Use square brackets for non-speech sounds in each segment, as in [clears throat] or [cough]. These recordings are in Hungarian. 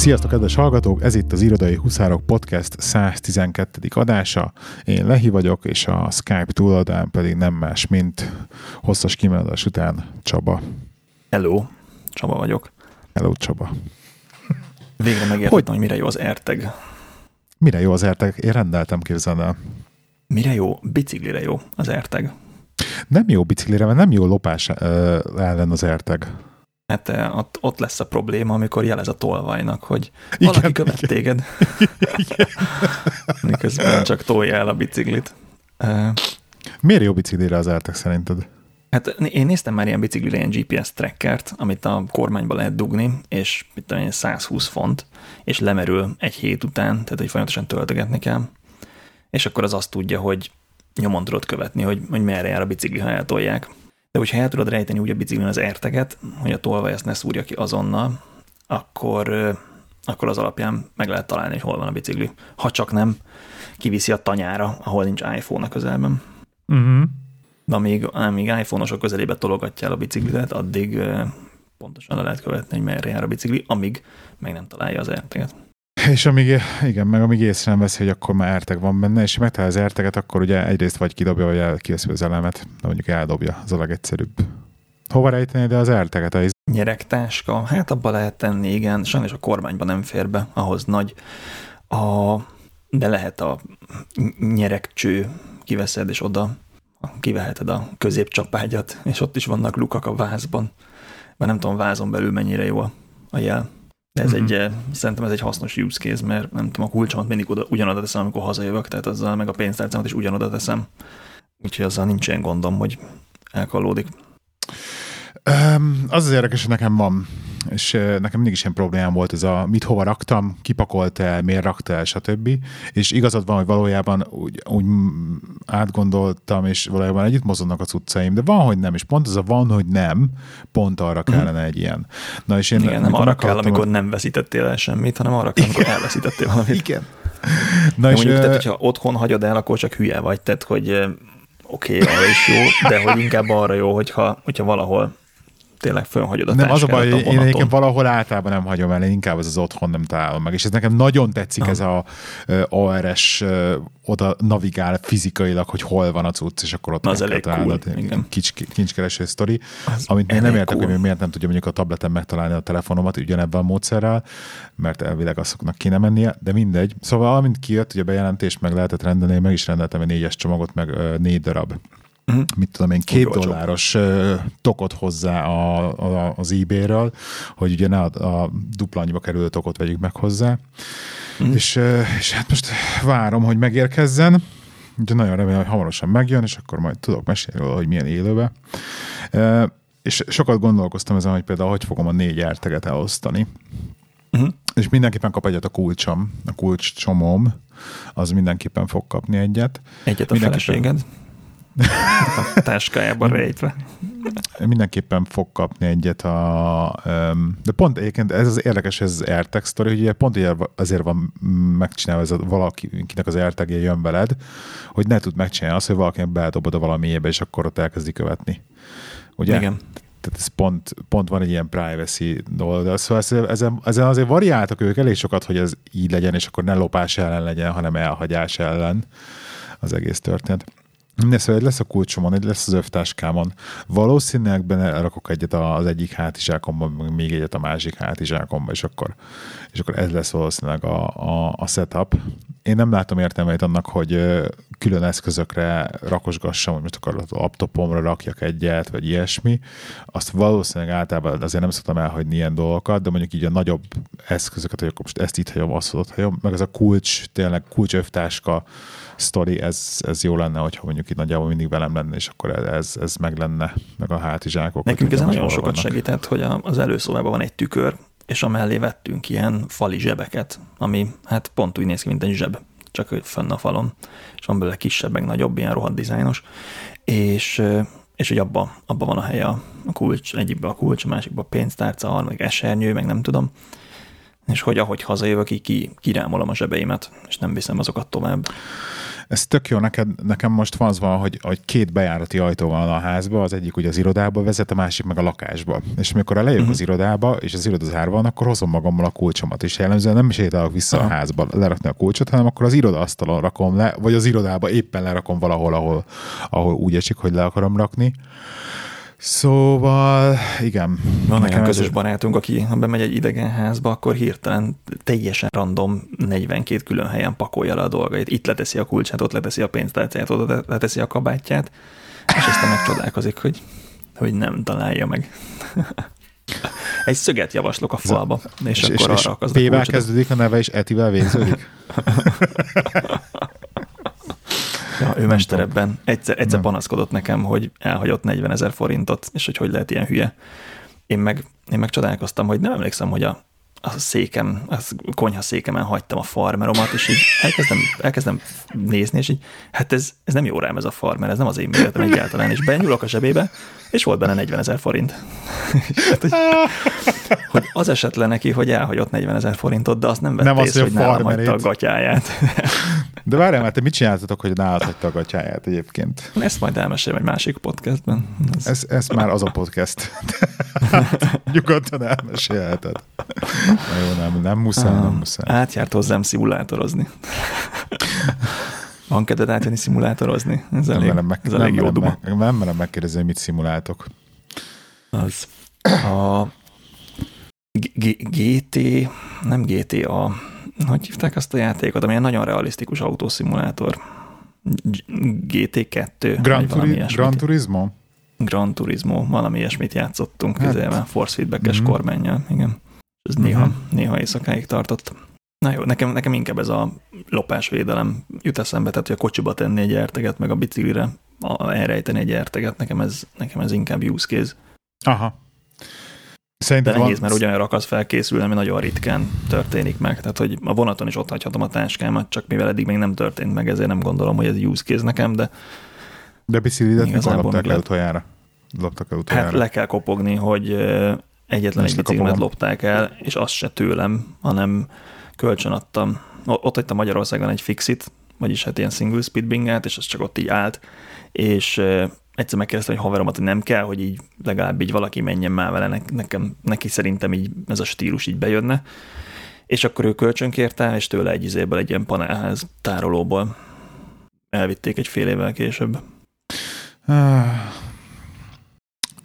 Sziasztok, kedves hallgatók! Ez itt az Irodai Huszárok Podcast 112. adása. Én Lehi vagyok, és a Skype túladán pedig nem más, mint hosszas kimenetes után Csaba. Hello, Csaba vagyok. Hello, Csaba. Végre megértettem, hogy, hogy mire jó az erteg. Mire jó az erteg? Én rendeltem, képzeld el. Mire jó? Biciklire jó az erteg. Nem jó biciklire, mert nem jó lopás ellen az erteg. Hát ott, ott lesz a probléma, amikor jelez a tolvajnak, hogy igen, valaki követ igen. téged. Igen. Miközben csak tolja el a biciklit. Miért jó biciklire az ertek szerinted? Hát én néztem már ilyen biciklire ilyen GPS trackert, amit a kormányba lehet dugni, és mit tudom 120 font, és lemerül egy hét után, tehát hogy folyamatosan töltögetni kell. És akkor az azt tudja, hogy nyomon tudod követni, hogy, hogy merre jár a bicikli, ha eltolják. De hogyha el tudod rejteni úgy a biciklin az erteget, hogy a tolvaj ezt ne szúrja ki azonnal, akkor, akkor az alapján meg lehet találni, hogy hol van a bicikli. Ha csak nem, kiviszi a tanyára, ahol nincs iPhone a közelben. Uh-huh. De amíg, amíg iPhone-osok közelébe tologatja el a biciklitet, addig pontosan le lehet követni, hogy merre jár a bicikli, amíg meg nem találja az erteget. És amíg, igen, meg amíg észre nem veszi, hogy akkor már erteg van benne, és megtalál az erteget, akkor ugye egyrészt vagy kidobja, vagy el, kiveszi az elemet, de mondjuk eldobja, az a legegyszerűbb. Hova rejteni de az erteget? A Nyeregtáska, hát abba lehet tenni, igen, sajnos a kormányban nem fér be, ahhoz nagy. A, de lehet a nyeregcső, kiveszed, és oda kiveheted a középcsapágyat, és ott is vannak lukak a vázban. Mert nem tudom, vázon belül mennyire jó a jel. De ez uh-huh. egy, szerintem ez egy hasznos use case, mert nem tudom, a kulcsomat mindig oda, ugyanoda teszem, amikor hazajövök, tehát azzal meg a pénztárcámat is ugyanoda teszem. Úgyhogy azzal nincs ilyen gondom, hogy elkallódik. Um, az az érdekes, hogy nekem van és nekem mindig is ilyen problémám volt ez a mit hova raktam, kipakolt el, miért rakta el, stb. És igazad van, hogy valójában úgy, úgy átgondoltam, és valójában együtt mozognak a cuccaim, de van, hogy nem, és pont az a van, hogy nem, pont arra mhm. kellene egy ilyen. Na, és én Igen, nem arra kell, amikor nem veszítettél el semmit, hanem arra kell, amikor elveszítettél valamit. Igen. Na és mondjuk, tehát, hogyha otthon hagyod el, akkor csak hülye vagy, tehát, hogy oké, okay, arra is jó, de hogy inkább arra jó, hogyha, hogyha valahol tényleg fölhagyod a Nem, az a baj, én egyébként valahol általában nem hagyom el, én inkább az az otthon nem találom meg, és ez nekem nagyon tetszik Aha. ez a uh, oda navigál fizikailag, hogy hol van a cucc, és akkor ott az elég cool. Kincs, kincskereső sztori, az amit én nem értek, cool. hogy miért nem tudja mondjuk a tableten megtalálni a telefonomat ugyanebben a módszerrel, mert elvileg azoknak kéne mennie, de mindegy. Szóval amint kijött, ugye bejelentés meg lehetett rendelni, meg is rendeltem egy négyes csomagot, meg négy darab uh-huh. mit tudom én, két Úgy dolláros tokot hozzá a, a, az eBay-ről, hogy ugye ne a, a dupla annyiba kerülő tokot vegyük meg hozzá. Uh-huh. És, és hát most várom, hogy megérkezzen, de nagyon remélem, hogy hamarosan megjön, és akkor majd tudok mesélni róla, hogy milyen élőbe. És sokat gondolkoztam ezen, hogy például hogy fogom a négy erteget elosztani. Uh-huh. És mindenképpen kap egyet a kulcsom, a kulcs csomóm, az mindenképpen fog kapni egyet. Egyet a feleséged? A táskájában rejtve. Mindenképpen fog kapni egyet a... De pont egyébként ez az érdekes, ez az AirTag sztori, hogy ugye pont azért van megcsinálva ez a valakinek az AirTag jön veled, hogy ne tud megcsinálni azt, hogy valakinek beledobod a valamiébe, és akkor ott elkezdi követni. Ugye? Igen tehát ez pont, pont van egy ilyen privacy dolog, de szóval ezen, ezen azért variáltak ők elég sokat, hogy ez így legyen, és akkor ne lopás ellen legyen, hanem elhagyás ellen az egész történet. Minden szóval lesz a kulcsomon, egy lesz az övtáskámon. Valószínűleg benne rakok egyet az egyik hátizsákomban, még egyet a másik hátizsákomban, és akkor, és akkor ez lesz valószínűleg a, a, a setup. Én nem látom értelmeit annak, hogy külön eszközökre rakosgassam, hogy most akkor a laptopomra rakjak egyet, vagy ilyesmi. Azt valószínűleg általában azért nem szoktam elhagyni ilyen dolgokat, de mondjuk így a nagyobb eszközöket, hogy akkor most ezt itt hagyom, azt ott hagyom, meg ez a kulcs, tényleg kulcs övtáska, sztori, ez, ez jó lenne, hogyha mondjuk itt nagyjából mindig velem lenne, és akkor ez, ez meg lenne, meg a hátizsákok. Nekünk ez nagyon sokat vannak. segített, hogy az előszobában van egy tükör, és amellé vettünk ilyen fali zsebeket, ami hát pont úgy néz ki, mint egy zseb, csak hogy fönn a falon, és van belőle kisebb, meg nagyobb, ilyen rohadt dizájnos, és, és hogy abba, abba van a helye a, kulcs, egyikbe a kulcs, a másikba a pénztárca, a harmadik esernyő, meg nem tudom, és hogy ahogy hazajövök, így ki, kirámolom a zsebeimet, és nem viszem azokat tovább. Ez tök jó, neked, nekem most van az van, hogy, hogy két bejárati ajtó van a házba, az egyik ugye az irodába vezet, a másik meg a lakásba. És amikor lejövök uh-huh. az irodába, és az iroda van, akkor hozom magammal a kulcsomat, és jellemzően nem is sétálok vissza uh-huh. a házba lerakni a kulcsot, hanem akkor az iroda asztalon rakom le, vagy az irodába éppen lerakom valahol, ahol, ahol úgy esik, hogy le akarom rakni. Szóval, igen. Van olyan közös ez... barátunk, aki ha bemegy egy idegen házba, akkor hirtelen teljesen random 42 külön helyen pakolja le a dolgait. Itt leteszi a kulcsát, ott leteszi a pénztárcáját, ott leteszi a kabátját, és aztán megcsodálkozik, hogy, hogy nem találja meg. [laughs] Egy szöget javaslok a falba, és, és akkor és, arra és P-vel kezdődik a neve, és Etivel végződik? [laughs] Ja, ő mesterebben. Egyszer, egyszer panaszkodott nekem, hogy elhagyott 40 ezer forintot, és hogy hogy lehet ilyen hülye. Én meg, én meg csodálkoztam, hogy nem emlékszem, hogy a, a székem, a konyha székemen hagytam a farmeromat, és így elkezdem, elkezdem nézni, és így, hát ez, ez nem jó rám ez a farmer, ez nem az én méretem egyáltalán, és benyúlok a zsebébe, és volt benne 40 ezer forint. [laughs] hát, hogy, hogy, az esetlen neki, hogy elhagyott 40 ezer forintot, de azt nem vette nem ész, az, hogy, hogy nálam hagyta a gatyáját. [laughs] De várjál, mert te mit csináltatok, hogy nálad hagyta a gatyáját egyébként? Ezt majd elmesélem egy másik podcastben. Ez, ez, ez már az a podcast. [laughs] Nyugodtan elmesélheted. Na jó, nem, nem muszáj, nem muszáj. Átjárt hozzám szimulátorozni. Van kedved átjönni szimulátorozni? Ez nem elég, meg, ez elég nem jó duma. Meg, nem merem megkérdezni, hogy mit szimuláltok. Az. A GT, nem GTA, hogy hívták azt a játékot, ami egy nagyon realisztikus autószimulátor. GT2. Gran, Turi- Gran Turismo? Gran Turismo, valami ilyesmit játszottunk hát. közelben, force feedback-es mm-hmm. kormányjal, igen. Ez mm-hmm. néha, néha éjszakáig tartott. Na jó, nekem, nekem inkább ez a lopásvédelem jut eszembe, tehát hogy a kocsiba tenni egy érteget, meg a biciklire a, elrejteni egy érteget, nekem ez, nekem ez inkább use case. Aha. Szerintem De nehéz, van... mert ugyanolyan akarsz felkészülni, ami nagyon ritkán történik meg. Tehát, hogy a vonaton is ott hagyhatom a táskámat, csak mivel eddig még nem történt meg, ezért nem gondolom, hogy ez use case nekem, de de biciklidet mikor lopták le utoljára? Loptak el utoljára? Hát le kell kopogni, hogy egyetlen egy biciklimet lopták el, és azt se tőlem, hanem kölcsön adtam. Ott hagytam Magyarországon egy fixit, vagyis hát ilyen single speed bingát, és az csak ott így állt, és egyszer megkérdeztem, hogy haveromat, hogy nem kell, hogy így legalább így valaki menjen már vele, nekem, neki szerintem így ez a stílus így bejönne. És akkor ő kölcsönkérte, és tőle egy izéből, egy ilyen panelház tárolóból elvitték egy fél évvel később.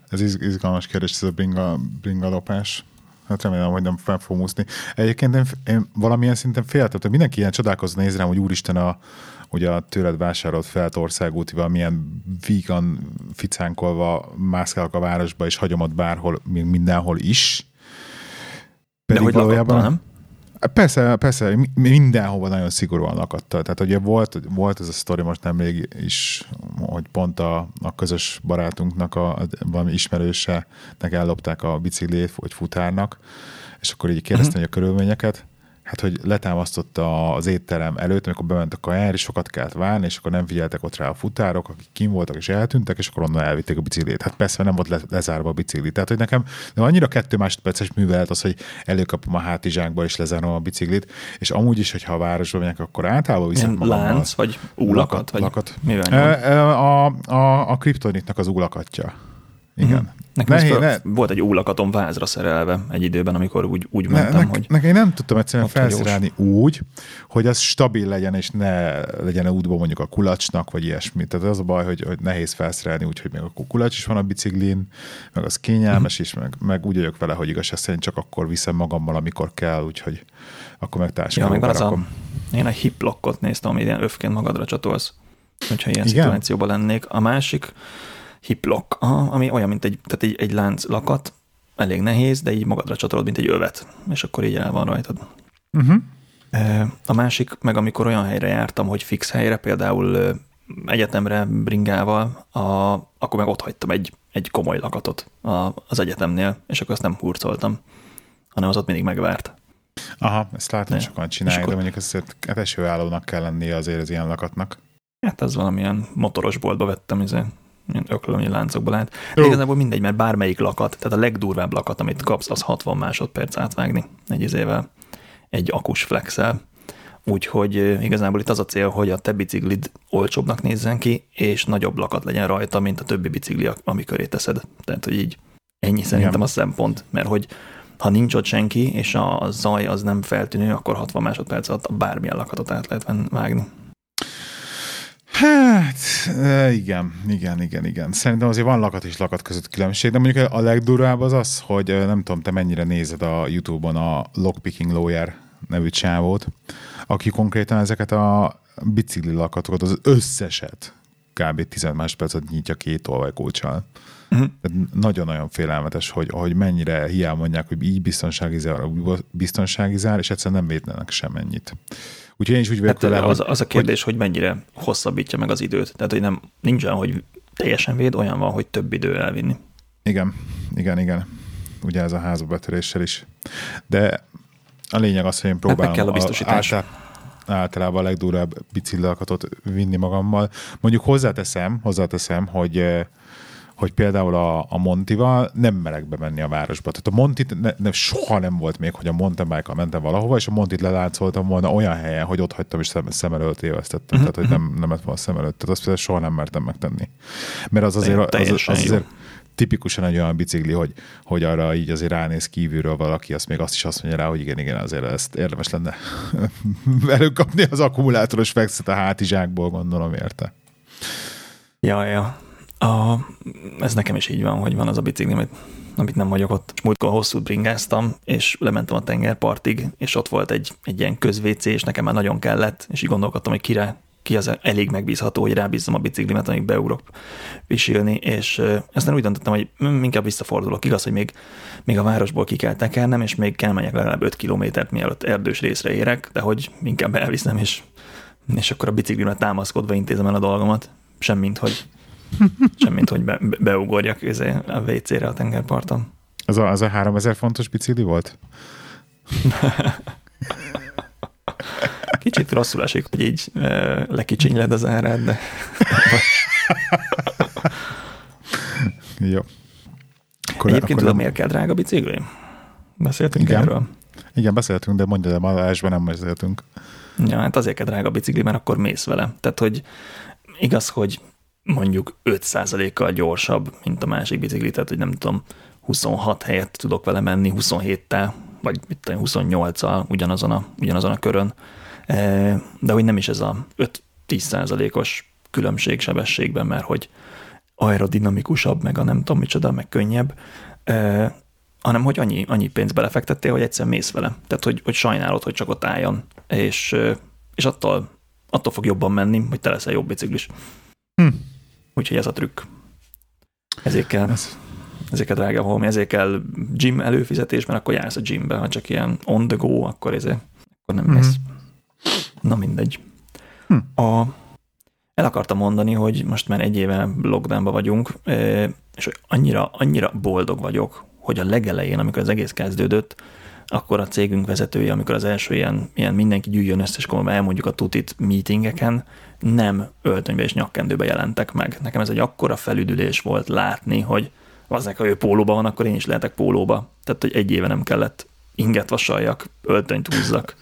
Ez izgalmas kérdés, ez a bringa, bringa lopás. Hát remélem, hogy nem fel fog úszni. Egyébként én, én valamilyen szinten féltem, hogy mindenki ilyen csodálkozna néz rám, hogy úristen a, ugye a tőled vásárolt felt országútival milyen vígan ficánkolva mászkálok a városba, és hagyom ott bárhol, még mindenhol is. Pedig De hogy valójában, nem? Persze, persze, mindenhova nagyon szigorúan lakadta. Tehát ugye volt, volt ez a sztori most nemrég is, hogy pont a, a közös barátunknak, a, a valami ismerősenek ellopták a biciklét, vagy futárnak, és akkor így kérdeztem, uh-huh. hogy a körülményeket, hát hogy letámasztotta az étterem előtt, amikor bement a kajára, és sokat kellett várni, és akkor nem figyeltek ott rá a futárok, akik kim voltak és eltűntek, és akkor onnan elvitték a biciklét. Hát persze nem volt le, lezárva a bicikli. Tehát, hogy nekem de annyira kettő másodperces művelet az, hogy előkapom a hátizsákba és lezárom a biciklit, és amúgy is, hogyha a városba megyek, akkor általában viszem magammal. Lánc, vagy úlakat? Vagy lakat. Mivel a, a, a, a kriptonitnak az úlakatja. Igen. Mm-hmm. Nekem ne, ne, volt egy ólakatom vázra szerelve egy időben, amikor úgy, úgy mentem, ne, hogy... Nekem nem tudtam egyszerűen felszerelni úgy, hogy az stabil legyen, és ne legyen útban mondjuk a kulacsnak, vagy ilyesmi. Tehát az a baj, hogy, hogy nehéz felszerelni úgy, hogy még a kulacs is van a biciklin, meg az kényelmes is, meg, meg úgy vagyok vele, hogy igaz, szerint csak akkor viszem magammal, amikor kell, úgyhogy akkor meg társadalom. Ja, meg a, én a hiplockot néztem, ami ilyen öfként magadra csatolsz, hogyha ilyen Igen? szituációban lennék. A másik, hiplock, aha, ami olyan, mint egy, tehát egy, egy lánc lakat, elég nehéz, de így magadra csatolod, mint egy övet, és akkor így el van rajtad. Uh-huh. A másik, meg amikor olyan helyre jártam, hogy fix helyre, például egyetemre bringával, a, akkor meg ott hagytam egy, egy komoly lakatot a, az egyetemnél, és akkor azt nem hurcoltam, hanem az ott mindig megvárt. Aha, ezt látom, sokan csinálják, de mondjuk ezt esőállónak kell lennie azért az ilyen lakatnak. Hát ez valamilyen motoros boltba vettem, izé, öklömi láncokból állt. De Jó. igazából mindegy, mert bármelyik lakat, tehát a legdurvább lakat, amit kapsz, az 60 másodperc átvágni egy izével, egy akus flexel. úgyhogy igazából itt az a cél, hogy a te biciklid olcsóbbnak nézzen ki, és nagyobb lakat legyen rajta, mint a többi bicikli, ami köré teszed. Tehát, hogy így ennyi szerintem Igen. a szempont, mert hogy ha nincs ott senki, és a zaj az nem feltűnő, akkor 60 másodperc alatt bármilyen lakatot át lehet vágni. Hát, igen, igen, igen, igen. Szerintem azért van lakat és lakat között különbség, de mondjuk a legdurvább az az, hogy nem tudom, te mennyire nézed a Youtube-on a Lockpicking Lawyer nevű csávót, aki konkrétan ezeket a bicikli lakatokat, az összeset kb. 10 másodpercet nyitja két tolvajkulcsal. Uh-huh. Nagyon-nagyon félelmetes, hogy, hogy mennyire hiába mondják, hogy így biztonságizál, biztonságizál, és egyszerűen nem védnenek semennyit. Úgyhogy én is úgy vagyok hát vele, az, az a kérdés, hogy, hogy mennyire hosszabbítja meg az időt. Tehát, hogy nem, nincs olyan, hogy teljesen véd, olyan van, hogy több idő elvinni. Igen, igen, igen. Ugye ez a házba betöréssel is. De a lényeg az, hogy én próbálom hát kell a biztosítás. A, által, általában a legdurább biciklakatot vinni magammal. Mondjuk hozzáteszem, hozzáteszem, hogy hogy például a, a Montival nem merek bemenni a városba. Tehát a Montit ne, ne, soha nem volt még, hogy a mountain bike mentem valahova, és a Montit leláncoltam volna olyan helyen, hogy ott hagytam, és szem, szem előtt évesztettem. Uh-huh. Tehát, hogy nem, nem lett volna szem előtt. Tehát azt például soha nem mertem megtenni. Mert az azért, az, az, az azért tipikusan egy olyan bicikli, hogy, hogy arra így azért ránéz kívülről valaki, azt még azt is azt mondja rá, hogy igen, igen, azért ezt érdemes lenne [laughs] előkapni az akkumulátoros fekszet a hátizsákból, gondolom érte. Ja, ja. A, ez nekem is így van, hogy van az a bicikli, amit, amit nem vagyok ott. Múltkor hosszú bringáztam, és lementem a tengerpartig, és ott volt egy, egy ilyen közvécé, és nekem már nagyon kellett, és így gondolkodtam, hogy kire, ki az elég megbízható, hogy rábízzam a biciklimet, amíg beugrok pisilni, és aztán úgy döntöttem, hogy inkább visszafordulok. Igaz, hogy még, még a városból ki kell tekernem, és még kell menjek legalább 5 kilométert, mielőtt erdős részre érek, de hogy inkább elviszem, és, és akkor a biciklimet támaszkodva intézem el a dolgomat, semmint, hogy [laughs] semmint, hogy be, beugorjak izé a WC-re a tengerparton. Az a, az a 3000 fontos bicikli volt? [laughs] Kicsit rosszul esik, hogy így e, lekicsinyled az árát, de... [laughs] Jó. Akkor, Egyébként akkor tudom, miért kell drága bicikli? Beszéltünk Igen. erről? Igen, beszéltünk, de mondja, de ma nem beszéltünk. Ja, hát azért kell drága bicikli, mert akkor mész vele. Tehát, hogy igaz, hogy mondjuk 5%-kal gyorsabb, mint a másik bicikli, tehát hogy nem tudom, 26 helyet tudok vele menni, 27-tel, vagy mit tudom, 28-al ugyanazon a, ugyanazon a körön, e, de hogy nem is ez a 5-10%-os különbség sebességben, mert hogy aerodinamikusabb, meg a nem tudom micsoda, meg könnyebb, e, hanem hogy annyi, annyi pénzt belefektettél, hogy egyszer mész vele. Tehát, hogy, hogy sajnálod, hogy csak ott álljon, és, e, és attól, attól fog jobban menni, hogy te leszel jobb biciklis. Hm. Úgyhogy ez a trükk. Ezért kell, ez. ezért kell drága holmi, ezért kell gym előfizetés, mert akkor jársz a gymbe, ha csak ilyen on the go, akkor ezért, akkor nem mm-hmm. lesz. Na mindegy. Hm. A, el akartam mondani, hogy most már egy éve lockdownban vagyunk, és hogy annyira, annyira boldog vagyok, hogy a legelején, amikor az egész kezdődött, akkor a cégünk vezetője, amikor az első ilyen, ilyen mindenki gyűjjön össze, és akkor elmondjuk a tutit meetingeken, nem öltönybe és nyakkendőbe jelentek meg. Nekem ez egy akkora felüdülés volt látni, hogy aznek, ha ő pólóba van, akkor én is lehetek pólóba. Tehát, hogy egy éve nem kellett inget vasaljak, öltönyt húzzak.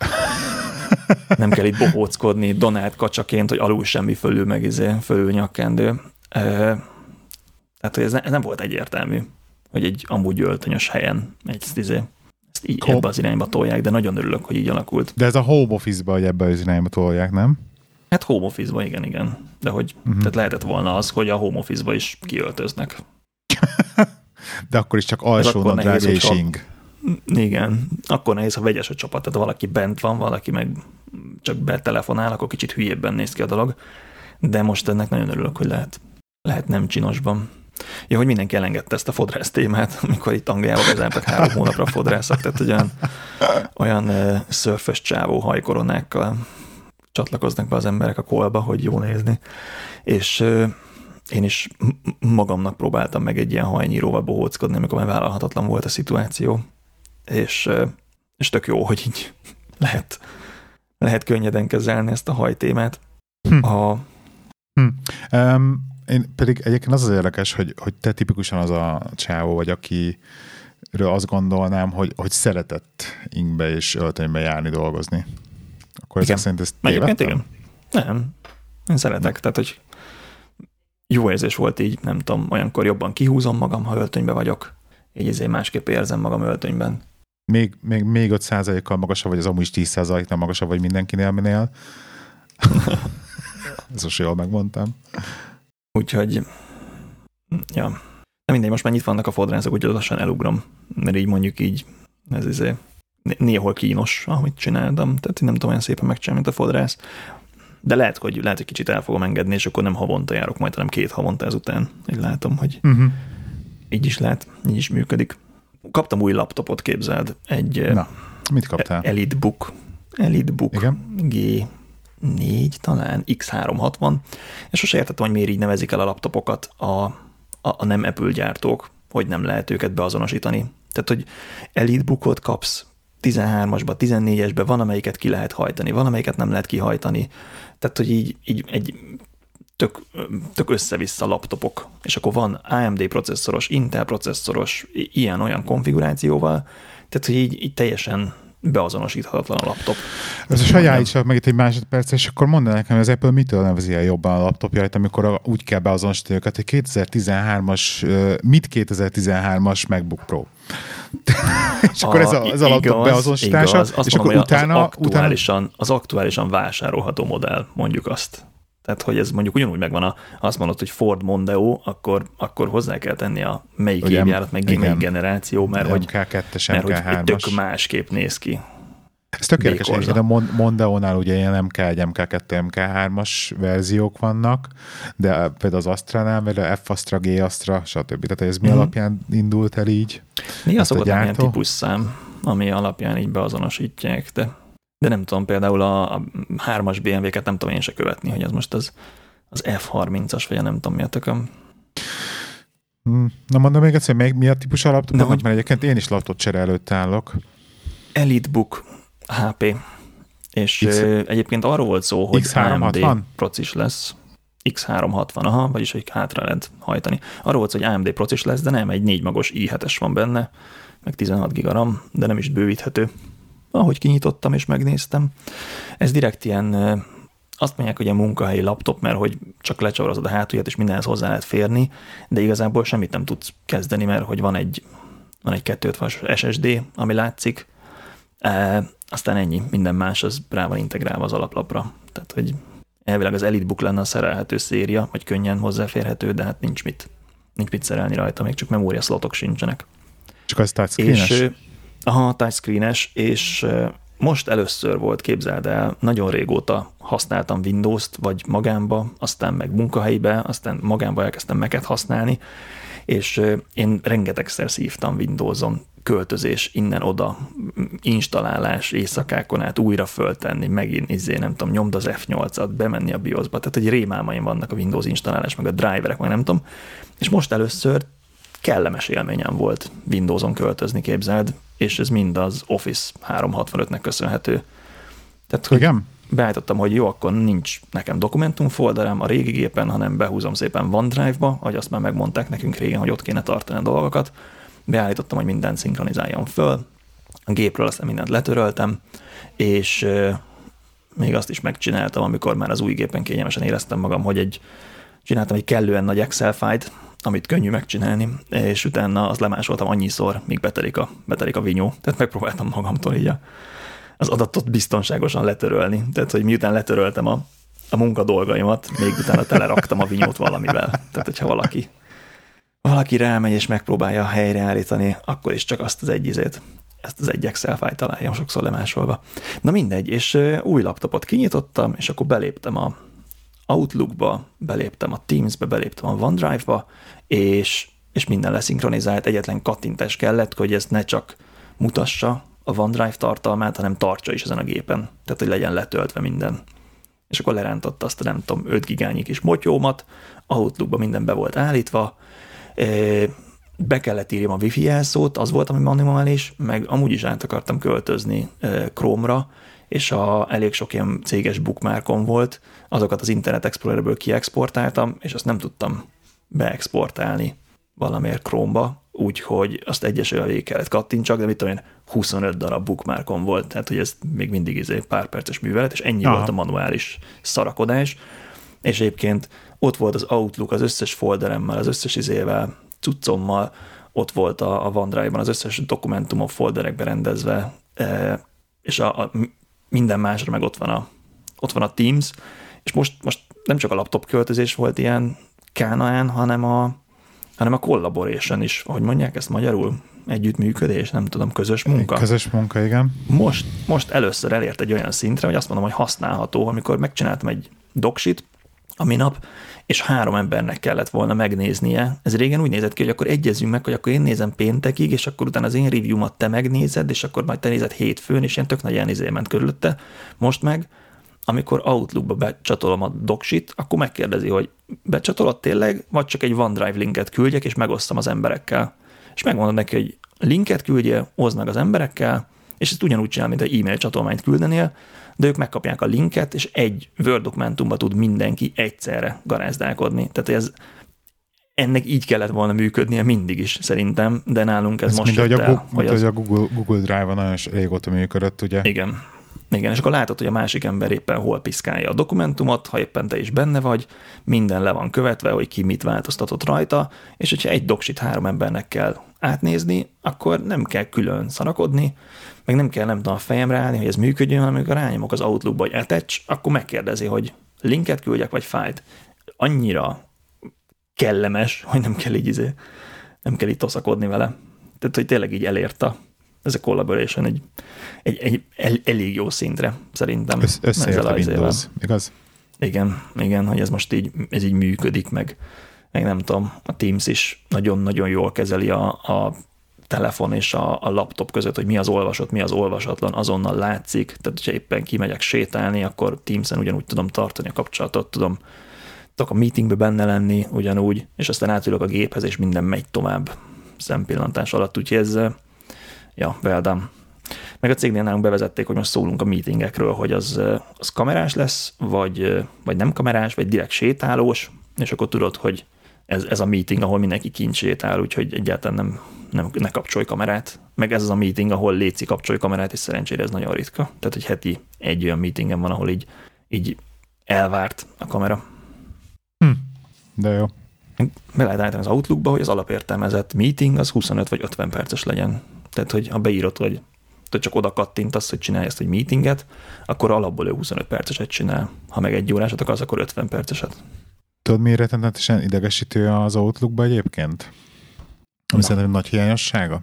Nem kell itt bohóckodni Donát kacsaként, hogy alul semmi fölül meg izé, fölül nyakkendő. Tehát, hogy ez, ne, ez nem volt egyértelmű, hogy egy amúgy öltönyös helyen egy izé, ezt így ebbe az irányba tolják, de nagyon örülök, hogy így alakult. De ez a home office-ba, hogy ebbe az irányba tolják, nem? Hát home office igen, igen. De hogy uh-huh. tehát lehetett volna az, hogy a home office is kiöltöznek. [laughs] De akkor is csak alsó nadrág és ing. Igen, akkor nehéz, ha vegyes a csapat, tehát valaki bent van, valaki meg csak betelefonál, akkor kicsit hülyébben néz ki a dolog, de most ennek nagyon örülök, hogy lehet, lehet nem csinosban. Ja, hogy mindenki elengedte ezt a fodrász témát, [laughs] amikor itt Angliában bezártak három hónapra fodrászak, tehát olyan, olyan szörfös csávó hajkoronákkal csatlakoznak be az emberek a kolba, hogy jó nézni. És én is magamnak próbáltam meg egy ilyen hajnyíróval bohóckodni, amikor már vállalhatatlan volt a szituáció. És, uh, és tök jó, hogy így [laughs] lehet, lehet könnyeden kezelni ezt a hajtémát. Hm. A, hm. Um, én pedig egyébként az az érdekes, hogy, hogy te tipikusan az a csávó vagy, akiről azt gondolnám, hogy, hogy szeretett ingbe és öltönybe járni dolgozni Akkor ezek szerint ezt Egyébként igen. Nem. Én szeretek. Tehát, hogy jó érzés volt így, nem tudom, olyankor jobban kihúzom magam, ha öltönybe vagyok. Így ezért másképp érzem magam öltönyben. Még, még, még 5 kal magasabb vagy, az amúgy is 10 nál magasabb vagy mindenkinél, minél. [laughs] Ez most jól megmondtam. Úgyhogy, ja. Nem mindegy, most már itt vannak a fodrászok, úgyhogy lassan elugrom. Mert így mondjuk így, ez izé, néhol kínos, amit csináltam. Tehát nem tudom olyan szépen megcsinálni, mint a fodrász. De lehet, hogy, lehet, hogy kicsit el fogom engedni, és akkor nem havonta járok majd, hanem két havonta ezután. Így látom, hogy uh-huh. így is lehet, így is működik. Kaptam új laptopot, képzeld. Egy Na, mit kaptál? EliteBook. EliteBook Igen? G4 talán, X360, és sose értettem, hogy miért így nevezik el a laptopokat a, a, a nem Apple gyártók, hogy nem lehet őket beazonosítani. Tehát, hogy EliteBookot kapsz 13-asba, 14-esbe, van amelyiket ki lehet hajtani, van amelyiket nem lehet kihajtani. Tehát, hogy így, így egy tök, tök össze-vissza laptopok, és akkor van AMD processzoros, Intel processzoros, ilyen-olyan konfigurációval, tehát, hogy így, így teljesen beazonosíthatatlan a laptop. Ez a saját is meg itt egy másodperc, és akkor mondd nekem, hogy az Apple mitől nevezi el jobban a laptopjait, amikor úgy kell beazonosítani őket, hogy 2013-as, mit 2013-as MacBook Pro. [laughs] és akkor ez a, ez a igaz, beazonosítása, igaz. Azt és mondom, akkor utána, az aktuálisan, utána... az aktuálisan vásárolható modell, mondjuk azt. Tehát, hogy ez mondjuk ugyanúgy megvan, a, azt mondod, hogy Ford Mondeo, akkor, akkor hozzá kell tenni a melyik Ugye, évjárat, meg igen. melyik generáció, mert, hogy, MK2-es, mert hogy tök másképp néz ki. Ez tök érdekes, de a Mondeo-nál ugye ilyen MK1, MK2, MK3-as verziók vannak, de például az Astra-nál, vagy a F-Astra, G-Astra, stb. Tehát ez mi mm. alapján indult el így? Mi az szokott ilyen típusszám, ami alapján így beazonosítják, de de nem tudom, például a, a 3-as BMW-ket nem tudom én se követni, hogy ez most az, az F30-as, vagy nem tudom mi a tököm. Hmm. Na mondom még egyszer, még mi a típus laptop? Nem, mert egyébként én is laptop csere előtt állok. EliteBook HP. És X... egyébként arról volt szó, hogy X360? AMD procis lesz. X360, aha, vagyis hogy hátra lehet hajtani. Arról volt szó, hogy AMD procis lesz, de nem, egy 4 magos i7-es van benne, meg 16 gigaram, de nem is bővíthető ahogy kinyitottam és megnéztem. Ez direkt ilyen, azt mondják, hogy a munkahelyi laptop, mert hogy csak lecsavarozod a hátulját, és mindenhez hozzá lehet férni, de igazából semmit nem tudsz kezdeni, mert hogy van egy, van egy 250 SSD, ami látszik, e, aztán ennyi, minden más az rá van integrálva az alaplapra. Tehát, hogy elvileg az EliteBook lenne a szerelhető széria, vagy könnyen hozzáférhető, de hát nincs mit, nincs mit szerelni rajta, még csak memória slotok sincsenek. Csak az touchscreen És Aha, touchscreenes, és most először volt, képzeld el, nagyon régóta használtam Windows-t, vagy magámba, aztán meg munkahelyibe, aztán magámba elkezdtem meket használni, és én rengetegszer szívtam Windows-on költözés innen-oda, installálás éjszakákon át újra föltenni, megint izé, nem tudom, nyomd az F8-at, bemenni a BIOS-ba, tehát hogy rémálmaim vannak a Windows installálás, meg a driverek, meg nem tudom, és most először kellemes élményem volt Windows-on költözni, képzeld, és ez mind az Office 365-nek köszönhető. Tehát, hogy Igen? beállítottam, hogy jó, akkor nincs nekem dokumentum folderem a régi gépen, hanem behúzom szépen OneDrive-ba, hogy azt már megmondták nekünk régen, hogy ott kéne tartani a dolgokat. Beállítottam, hogy mindent szinkronizáljon föl, a gépről aztán mindent letöröltem, és még azt is megcsináltam, amikor már az új gépen kényelmesen éreztem magam, hogy egy csináltam egy kellően nagy Excel fájt, amit könnyű megcsinálni, és utána azt lemásoltam annyiszor, míg betelik a, betelik a vinyó. Tehát megpróbáltam magamtól így a, az adatot biztonságosan letörölni. Tehát, hogy miután letöröltem a, a munka dolgaimat, még utána teleraktam a vinyót valamivel. Tehát, hogyha valaki, valaki rámegy és megpróbálja helyreállítani, akkor is csak azt az egy ezt az egy Excel fájt találja sokszor lemásolva. Na mindegy, és új laptopot kinyitottam, és akkor beléptem a, Outlookba, beléptem a Teamsbe, beléptem a OneDrive-ba, és, és minden leszinkronizált, egyetlen kattintás kellett, hogy ez ne csak mutassa a OneDrive tartalmát, hanem tartsa is ezen a gépen, tehát hogy legyen letöltve minden. És akkor lerántotta azt a nem tudom, 5 gigányi kis motyómat, Outlookba minden be volt állítva, be kellett írjam a wifi jelszót, az volt, ami manuális, meg amúgy is át akartam költözni Chrome-ra, és a, elég sok ilyen céges bookmarkom volt, azokat az Internet Explorerből kiexportáltam, és azt nem tudtam beexportálni valamiért Chrome-ba, úgyhogy azt egyesével végig kellett kattintsak, de mit tudom én, 25 darab bookmarkon volt, tehát hogy ez még mindig izé pár perces művelet, és ennyi Aha. volt a manuális szarakodás, és egyébként ott volt az Outlook az összes folderemmel, az összes izével, cuccommal, ott volt a, a OneDrive-ban az összes dokumentumok folderekbe rendezve, e, és a, a, minden másra meg ott van a, ott van a Teams, és most, most nem csak a laptop költözés volt ilyen kánaán, hanem a, hanem a collaboration is, ahogy mondják ezt magyarul, együttműködés, nem tudom, közös munka. Közös munka, igen. Most, most először elért egy olyan szintre, hogy azt mondom, hogy használható, amikor megcsináltam egy doksit, a minap, és három embernek kellett volna megnéznie. Ez régen úgy nézett ki, hogy akkor egyezünk meg, hogy akkor én nézem péntekig, és akkor utána az én review te megnézed, és akkor majd te nézed hétfőn, és ilyen tök nagy elnézé ment körülötte. Most meg, amikor Outlookba becsatolom a doksit, akkor megkérdezi, hogy becsatolod tényleg, vagy csak egy OneDrive linket küldjek, és megosztam az emberekkel. És megmondod neki, hogy linket küldje, oszd az emberekkel, és ezt ugyanúgy csinál, mint egy e-mail csatolmányt küldenél, de ők megkapják a linket, és egy Word dokumentumba tud mindenki egyszerre garázdálkodni. Tehát ez ennek így kellett volna működnie mindig is, szerintem, de nálunk ez, ez most mint, ahogy a, hogy az... a Google, Google Drive-on nagyon régóta működött, ugye? Igen. Igen, és akkor látod, hogy a másik ember éppen hol piszkálja a dokumentumot, ha éppen te is benne vagy, minden le van követve, hogy ki mit változtatott rajta, és hogyha egy doksit három embernek kell átnézni, akkor nem kell külön szanakodni, meg nem kell nem tudom a fejemre állni, hogy ez működjön, hanem amikor rányomok az Outlookba, hogy attach, akkor megkérdezi, hogy linket küldjek, vagy fájt. Annyira kellemes, hogy nem kell így izé, nem kell itt toszakodni vele. Tehát, hogy tényleg így elérte ez a collaboration egy, egy, egy el, elég jó szintre, szerintem. Össz, összeért a Windows, igaz? Igen, igen, hogy ez most így, ez így működik, meg, meg nem tudom, a Teams is nagyon-nagyon jól kezeli a, a telefon és a, a laptop között, hogy mi az olvasott, mi az olvasatlan, azonnal látszik. Tehát, hogyha éppen kimegyek sétálni, akkor Teams-en ugyanúgy tudom tartani a kapcsolatot, tudom, tudok a meetingbe benne lenni ugyanúgy, és aztán átülök a géphez, és minden megy tovább szempillantás alatt. Úgyhogy ez, ja, well done. Meg a cégnél nálunk bevezették, hogy most szólunk a meetingekről, hogy az, az kamerás lesz, vagy, vagy nem kamerás, vagy direkt sétálós, és akkor tudod, hogy ez, ez a meeting, ahol mindenki kint sétál, úgyhogy egyáltalán nem, nem, ne kapcsolj kamerát. Meg ez az a meeting, ahol léci kapcsolj kamerát, és szerencsére ez nagyon ritka. Tehát, hogy heti egy olyan meetingen van, ahol így, így elvárt a kamera. Hm, de jó. Be lehet állítani az Outlookba, hogy az alapértelmezett meeting az 25 vagy 50 perces legyen. Tehát, hogy ha beírod, hogy te csak oda kattintasz, hogy csinálj ezt egy meetinget, akkor alapból ő 25 perceset csinál. Ha meg egy órásat akarsz, akkor 50 perceset. Tudod, mi rettenetesen idegesítő az Outlookba egyébként? Ami Na. szerintem nagy hiányossága,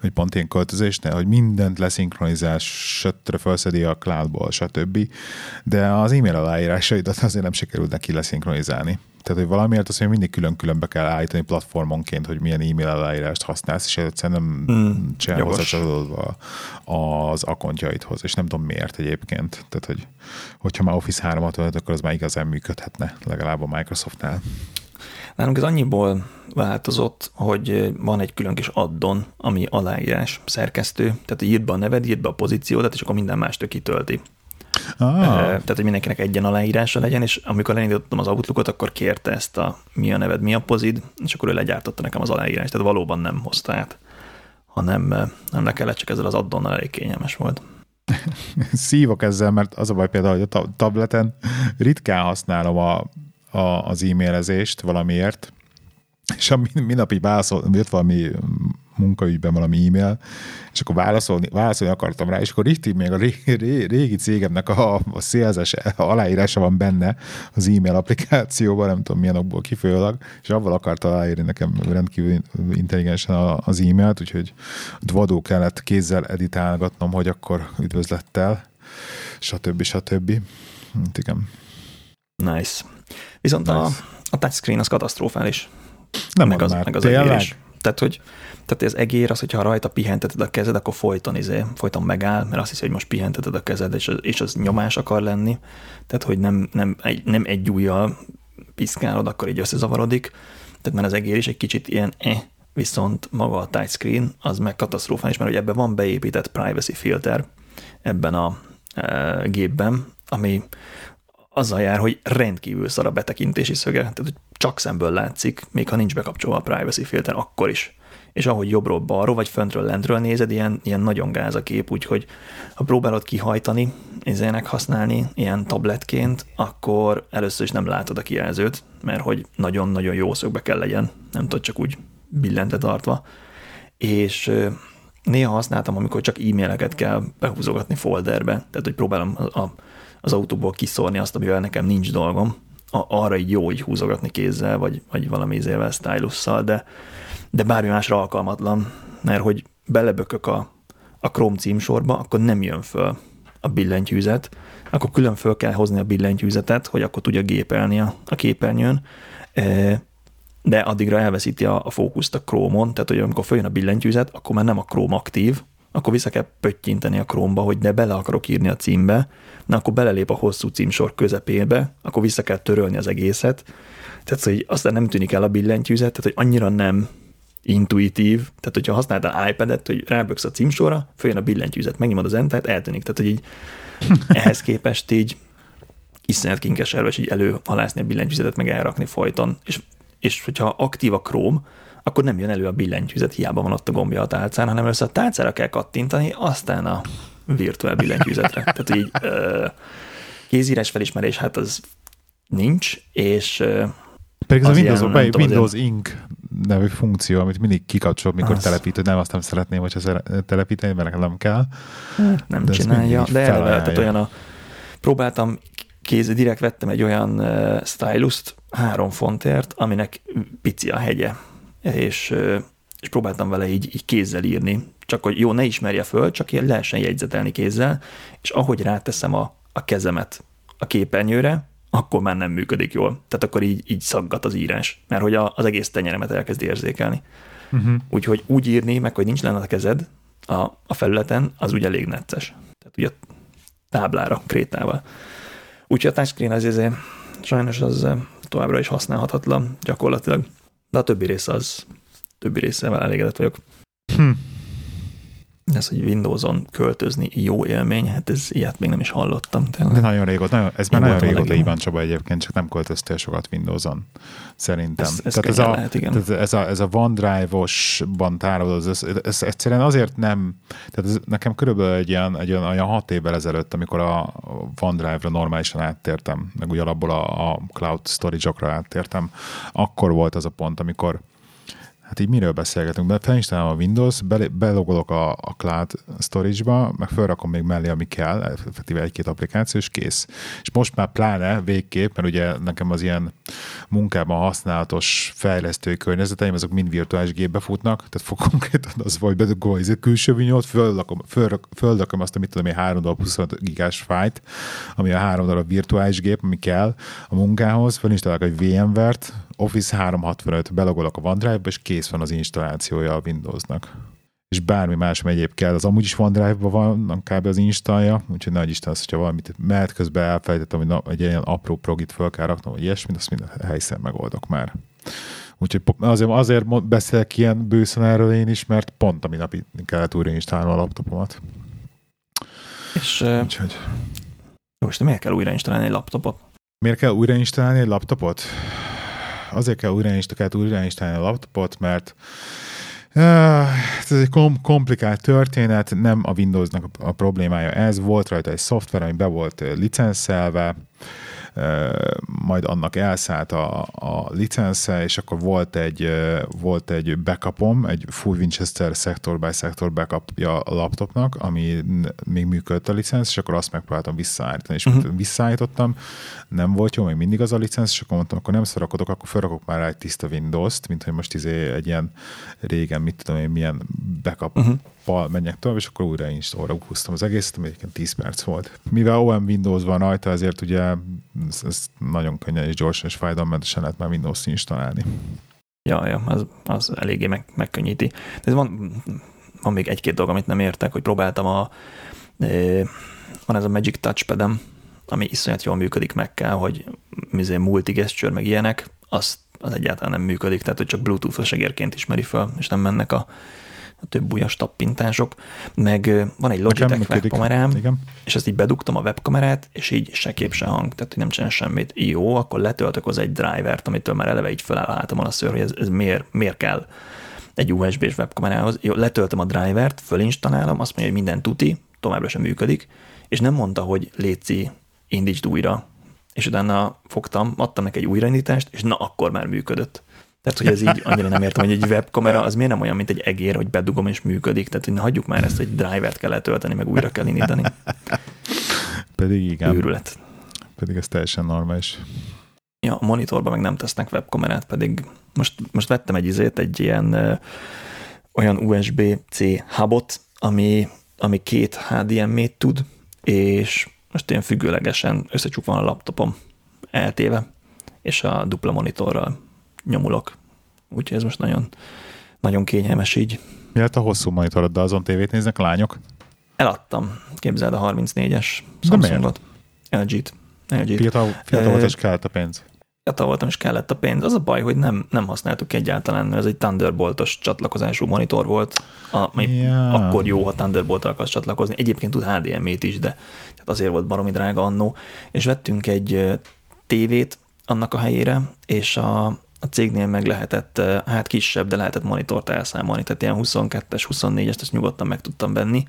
hogy pont ilyen költözésnél, hogy mindent leszinkronizál, söttre felszedi a cloudból, stb. De az e-mail aláírásaidat azért nem sikerült neki leszinkronizálni. Tehát, hogy valamiért azt mindig külön-külön be kell állítani platformonként, hogy milyen e-mail aláírást használsz, és egyszerűen nem mm, csinál hozzácsatolódva az akontjaidhoz, és nem tudom miért egyébként. Tehát, hogy hogyha már Office 3-at ölt, akkor az már igazán működhetne, legalább a Microsoftnál. Nálunk ez annyiból változott, hogy van egy külön kis addon, ami aláírás szerkesztő, tehát írd be a neved, írd be a pozíciódat, és akkor minden más kitölti. Ah. Tehát, hogy mindenkinek egyen aláírása legyen, és amikor elindítottam az Outlookot, akkor kérte ezt a mi a neved, mi a pozid, és akkor ő legyártotta nekem az aláírást, tehát valóban nem hozta át, hanem nem le kellett, csak ezzel az addonnal elég kényelmes volt. [laughs] Szívok ezzel, mert az a baj például, hogy a tableten ritkán használom a, a, az e-mailezést valamiért, és a minap így válaszol, jött valami munkaügyben valami e-mail, és akkor válaszolni, válaszolni akartam rá, és akkor itt még a régi, régi cégemnek a, a szélzes aláírása van benne az e-mail applikációban, nem tudom milyen okból kifőleg, és avval akarta aláírni nekem rendkívül intelligensen az e-mailt, úgyhogy vadó kellett kézzel editálgatnom, hogy akkor üdvözlettel, stb. stb. Hát igen. Nice. Viszont nice. a, a touchscreen az katasztrofális. Nem meg az, már. meg az egész. Tehát, hogy tehát az egér az, hogyha rajta pihenteted a kezed, akkor folyton, izé, folyton megáll, mert azt hiszi, hogy most pihenteted a kezed, és az, és az nyomás akar lenni. Tehát, hogy nem, nem, egy, nem egy ujjal piszkálod, akkor így összezavarodik. Tehát mert az egér is egy kicsit ilyen eh, viszont maga a touchscreen az meg katasztrofális, mert hogy ebben van beépített privacy filter ebben a e, gépben, ami azzal jár, hogy rendkívül szar a betekintési szöge, tehát hogy csak szemből látszik, még ha nincs bekapcsolva a privacy filter, akkor is és ahogy jobbról balról, vagy föntről lentről nézed, ilyen, ilyen nagyon gáz a kép, úgyhogy ha próbálod kihajtani, ezének használni ilyen tabletként, akkor először is nem látod a kijelzőt, mert hogy nagyon-nagyon jó szögbe kell legyen, nem tudod csak úgy billente tartva. És néha használtam, amikor csak e-maileket kell behúzogatni folderbe, tehát hogy próbálom a, a, az autóból kiszórni azt, amivel nekem nincs dolgom, a, arra így jó így húzogatni kézzel, vagy, vagy valami izével, stylusszal, de, de bármi másra alkalmatlan, mert hogy belebökök a, a Chrome címsorba, akkor nem jön föl a billentyűzet, akkor külön föl kell hozni a billentyűzetet, hogy akkor tudja gépelni a, a képernyőn, e, de addigra elveszíti a, a fókuszt a Chrome-on, tehát hogy amikor följön a billentyűzet, akkor már nem a Chrome aktív, akkor vissza kell pöttyinteni a Chrome-ba, hogy de bele akarok írni a címbe, na akkor belelép a hosszú címsor közepébe, akkor vissza kell törölni az egészet, tehát hogy aztán nem tűnik el a billentyűzet, tehát hogy annyira nem intuitív, tehát hogyha használtál iPad-et, hogy ráböksz a címsorra, följön a billentyűzet, megnyomod az entert, eltűnik, tehát hogy így [laughs] ehhez képest így iszonyat kinkes erről, és így előhalászni a billentyűzetet, meg elrakni folyton, és, és hogyha aktív a Chrome, akkor nem jön elő a billentyűzet, hiába van ott a gombja a tálcán, hanem először a tálcára kell kattintani, aztán a virtuál billentyűzetre. [laughs] Tehát így kézírás felismerés, hát az nincs, és pedig ez a Windows, tudom, Windows azért... Nevű funkció, amit mindig kikapcsol, mikor az... telepítő, nem azt nem szeretném, hogyha telepíteni, mert nem kell. Hát nem de csinálja, de eleve, tehát olyan a, próbáltam kéz, direkt vettem egy olyan uh, stylust három fontért, aminek pici a hegye, és, uh, és próbáltam vele így, így kézzel írni, csak hogy jó, ne ismerje föl, csak ilyen lehessen jegyzetelni kézzel, és ahogy ráteszem a, a kezemet a képernyőre, akkor már nem működik jól. Tehát akkor így, így szaggat az írás, mert hogy a, az egész tenyeremet elkezd érzékelni. Uh-huh. Úgyhogy úgy írni, meg hogy nincs lenne a kezed a, a felületen, az ugye elég necces. Tehát ugye táblára, krétával. Úgyhogy a touchscreen az azért sajnos az eh, továbbra is használhatatlan gyakorlatilag, de a többi része az, többi részével elégedett vagyok. Hm ez, hogy Windows-on költözni jó élmény, hát ez ilyet még nem is hallottam. Tényleg. De nagyon régóta, nagyon, ez már nagyon régóta így van Csaba egyébként, csak nem költöztél sokat Windows-on, szerintem. Ez, ez, tehát ez, a, lehet, igen. Tehát ez, a, ez a OneDrive-osban tárolod, ez, ez, ez, egyszerűen azért nem, tehát ez nekem körülbelül egy ilyen, egy olyan, olyan hat évvel ezelőtt, amikor a OneDrive-ra normálisan áttértem, meg úgy alapból a, a cloud storage-okra áttértem, akkor volt az a pont, amikor hát így miről beszélgetünk, de felinstalálom a Windows, be, belogolok a, a Cloud Storage-ba, meg felrakom még mellé, ami kell, effektíve egy-két applikáció, és kész. És most már pláne végképp, mert ugye nekem az ilyen munkában használatos fejlesztői környezeteim, azok mind virtuális gépbe futnak, tehát fog konkrétan az vagy bedugom egy külső vinyót, földököm, földököm azt, amit tudom, egy 3 darab 25 gigás fájt, ami a három darab virtuális gép, ami kell a munkához, felinstalálok egy VMware-t, Office 365, belogolok a OneDrive-ba, és kész van az installációja a Windowsnak. És bármi más, egyéb kell, az amúgy is OneDrive-ban van kb. az installja, úgyhogy nagy Isten az, hogyha valamit mehet közben elfelejtettem, hogy na, egy ilyen apró progit fel kell raknom, vagy ilyesmit, azt minden helyszínen megoldok már. Úgyhogy azért, azért beszélek ilyen bőszen erről én is, mert pont a minap kellett újra installálnom a laptopomat. És Úgyhogy... most miért kell újra installálni egy laptopot? Miért kell újra installálni egy laptopot? Azért kell újrainstalálni, újrainstalálni a laptopot, mert ez egy kom- komplikált történet, nem a Windowsnak a problémája ez, volt rajta egy szoftver, ami be volt licenszelve, majd annak elszállt a, a licensze, és akkor volt egy, volt egy backupom, egy full Winchester sector by sector backupja a laptopnak, ami még működött a licensz, és akkor azt megpróbáltam visszaállítani, és uh-huh. visszaállítottam, nem volt jó, még mindig az a licensz, és akkor mondtam, akkor nem szorakodok, akkor felrakok már egy tiszta Windows-t, mint hogy most izé egy ilyen régen, mit tudom én, milyen backup uh-huh pal menjek tovább, és akkor újra installra húztam az egészet, ami egyébként 10 perc volt. Mivel OM Windows van rajta, ezért ugye ez, ez nagyon könnyen és gyorsan és fájdalommentesen lehet már Windows-t installálni. Ja, ja, az, az eléggé meg, megkönnyíti. De van, van még egy-két dolog, amit nem értek, hogy próbáltam a van ez a Magic Touchpad-em, ami iszonyat jól működik meg kell, hogy mizé multigesture, meg ilyenek, az, az egyáltalán nem működik, tehát hogy csak Bluetooth-os egérként ismeri fel, és nem mennek a a több újas tappintások, meg van egy Logitech webkamerám, Igen. és ezt így bedugtam a webkamerát, és így se kép, se hang, tehát nem csinál semmit. Jó, akkor letöltök az egy drivert, amitől már eleve így feláll a szőr, hogy ez, ez miért, miért kell. egy USB-s webkamerához, jó, letöltöm a drivert, fölinstalálom, azt mondja, hogy minden tuti, továbbra sem működik, és nem mondta, hogy létszi, indítsd újra. És utána fogtam, adtam neki egy újraindítást, és na, akkor már működött. Tehát, hogy ez így annyira nem értem, hogy egy webkamera az miért nem olyan, mint egy egér, hogy bedugom és működik. Tehát, hogy hagyjuk már ezt, hogy drivert kell letölteni, meg újra kell indítani. Pedig igen. Őrület. Pedig ez teljesen normális. Ja, a monitorban meg nem tesznek webkamerát, pedig most, most vettem egy izét, egy ilyen ö, olyan USB-C hubot, ami, ami két HDMI-t tud, és most ilyen függőlegesen összecsukva van a laptopom eltéve, és a dupla monitorral nyomulok. Úgyhogy ez most nagyon, nagyon kényelmes így. Mi lett a hosszú monitorod, de azon tévét néznek lányok? Eladtam, képzeld a 34-es De miért? Samsungot. LG-t. LG-t. Fiatal, fiatal volt, és kellett a pénz. fiatal voltam, és kellett a pénz. Az a baj, hogy nem, nem használtuk egyáltalán, mert ez egy Thunderboltos csatlakozású monitor volt, ami Ja. akkor jó, ha Thunderbolt akarsz csatlakozni. Egyébként tud HDMI-t is, de azért volt baromi drága annó. És vettünk egy tévét annak a helyére, és a, a cégnél meg lehetett, ö, hát kisebb, de lehetett monitort elszámolni, tehát ilyen 22-es, 24-est, ezt nyugodtan meg tudtam venni,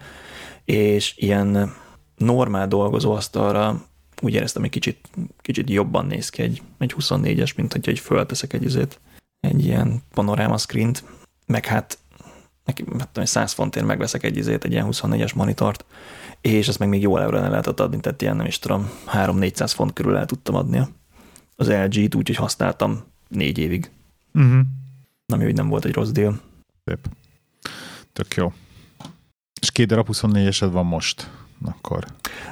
és ilyen normál dolgozóasztalra úgy éreztem, hogy kicsit, kicsit jobban néz ki egy, egy 24-es, mint hogyha egy fölteszek egy, izét, egy ilyen panoráma screent, meg hát neki, hát, tudom, 100 fontért megveszek egy izét, egy ilyen 24-es monitort, és ezt meg még jó előre lehetett adni, tehát ilyen nem is tudom, 3-400 font körül el tudtam adni az LG-t, úgyhogy használtam négy évig. Uh-huh. Nem, hogy nem volt egy rossz deal. Szép. Tök jó. És két darab 24-esed van most. Akkor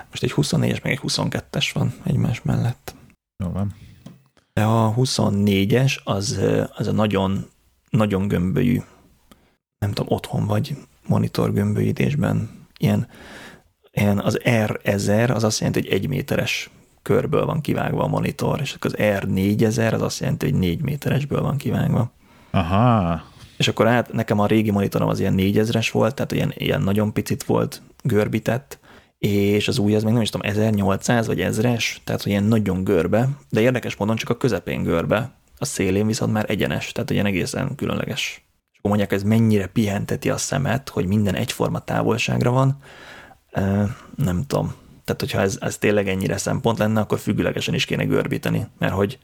Most egy 24-es, meg egy 22-es van egymás mellett. jó van. De a 24-es az, az a nagyon, nagyon gömbölyű, nem tudom, otthon vagy monitor gömbölyítésben, ilyen, ilyen az R1000 az azt jelenti, hogy egy méteres körből van kivágva a monitor, és akkor az R4000 az azt jelenti, hogy négy méteresből van kivágva. Aha. És akkor át, nekem a régi monitorom az ilyen 4000-es volt, tehát ilyen, ilyen nagyon picit volt görbített, és az új az még nem is tudom, 1800 vagy 1000-es, tehát hogy ilyen nagyon görbe, de érdekes módon csak a közepén görbe, a szélén viszont már egyenes, tehát ilyen egészen különleges. És akkor mondják, ez mennyire pihenteti a szemet, hogy minden egyforma távolságra van, nem tudom. Tehát, hogyha ez, ez tényleg ennyire szempont lenne, akkor függőlegesen is kéne görbíteni, mert hogy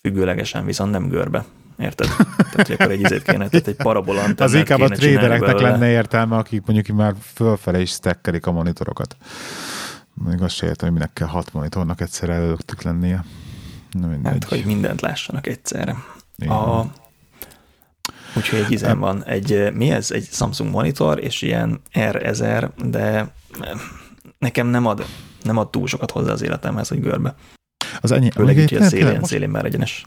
függőlegesen viszont nem görbe. Érted? Tehát, hogy akkor egy izét kéne, tehát egy parabola [laughs] Az inkább a belőle. lenne értelme, akik mondjuk már fölfele is stackelik a monitorokat. Még azt se értem, hogy minek kell hat monitornak egyszerre előttük lennie. Na mindegy. Hát, hogy mindent lássanak egyszerre. Igen. A, úgyhogy egy izem van, egy, mi ez? Egy Samsung monitor, és ilyen R1000, de nekem nem ad, nem ad túl sokat hozzá az életemhez, hogy görbe. Az ennyi, Főleg így, hogy a szélén, most- szélén már egyenes.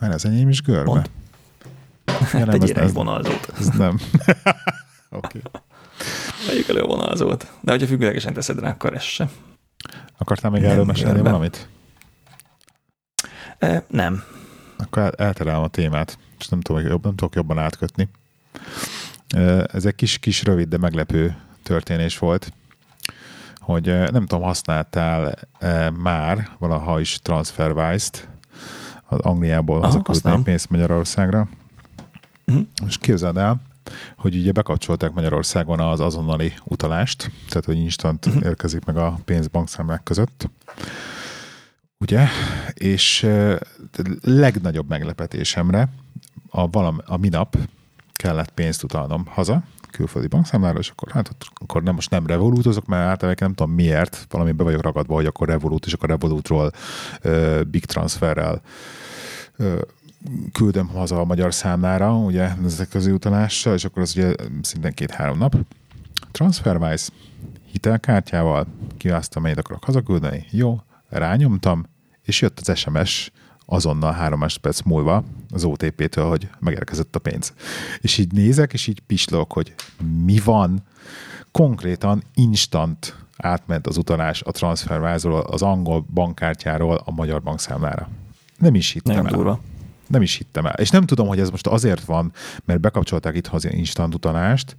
Már az enyém is görbe. Pont. Ja, Hát nem, tegyél egy vonalzót. ez nem. [laughs] Oké. okay. Vegyük elő a vonalzót. De hogyha függőlegesen teszed rá, akkor ez se. Akartál még Nem erről mesélni görbe. valamit? E, nem. Akkor el- elterelem a témát, és nem, tudom, jobb, nem tudok jobban átkötni. Ö, Ez egy kis, kis rövid, de meglepő történés volt, hogy nem tudom, használtál e, már valaha is TransferWise-t, az Angliából hazaküldték pénzt Magyarországra, Mhm. és képzeld el, hogy ugye bekapcsolták Magyarországon az azonnali utalást, tehát hogy instant Mhm. érkezik meg a pénz bankszámlák között. Ugye? És legnagyobb meglepetésemre a, valam, a minap kellett pénzt utalnom haza, külföldi bankszámlára, és akkor hát akkor nem, most nem revolútozok, mert általában nem tudom miért, valami be vagyok ragadva, hogy akkor Revolut, és akkor Revolutról ö, Big Transferrel ö, küldöm haza a magyar számlára, ugye, ezek az utalással, és akkor az ugye szintén két-három nap. TransferWise hitelkártyával kiválasztom, mennyit akarok hazaküldeni, jó, rányomtam, és jött az SMS azonnal három másodperc múlva az OTP-től, hogy megérkezett a pénz. És így nézek, és így pislog, hogy mi van. Konkrétan instant átment az utalás a TransferWise-ról, az angol bankkártyáról a magyar bankszámlára. Nem is hittem Nagyon el. durva. Nem is hittem el. És nem tudom, hogy ez most azért van, mert bekapcsolták itt az instant utalást,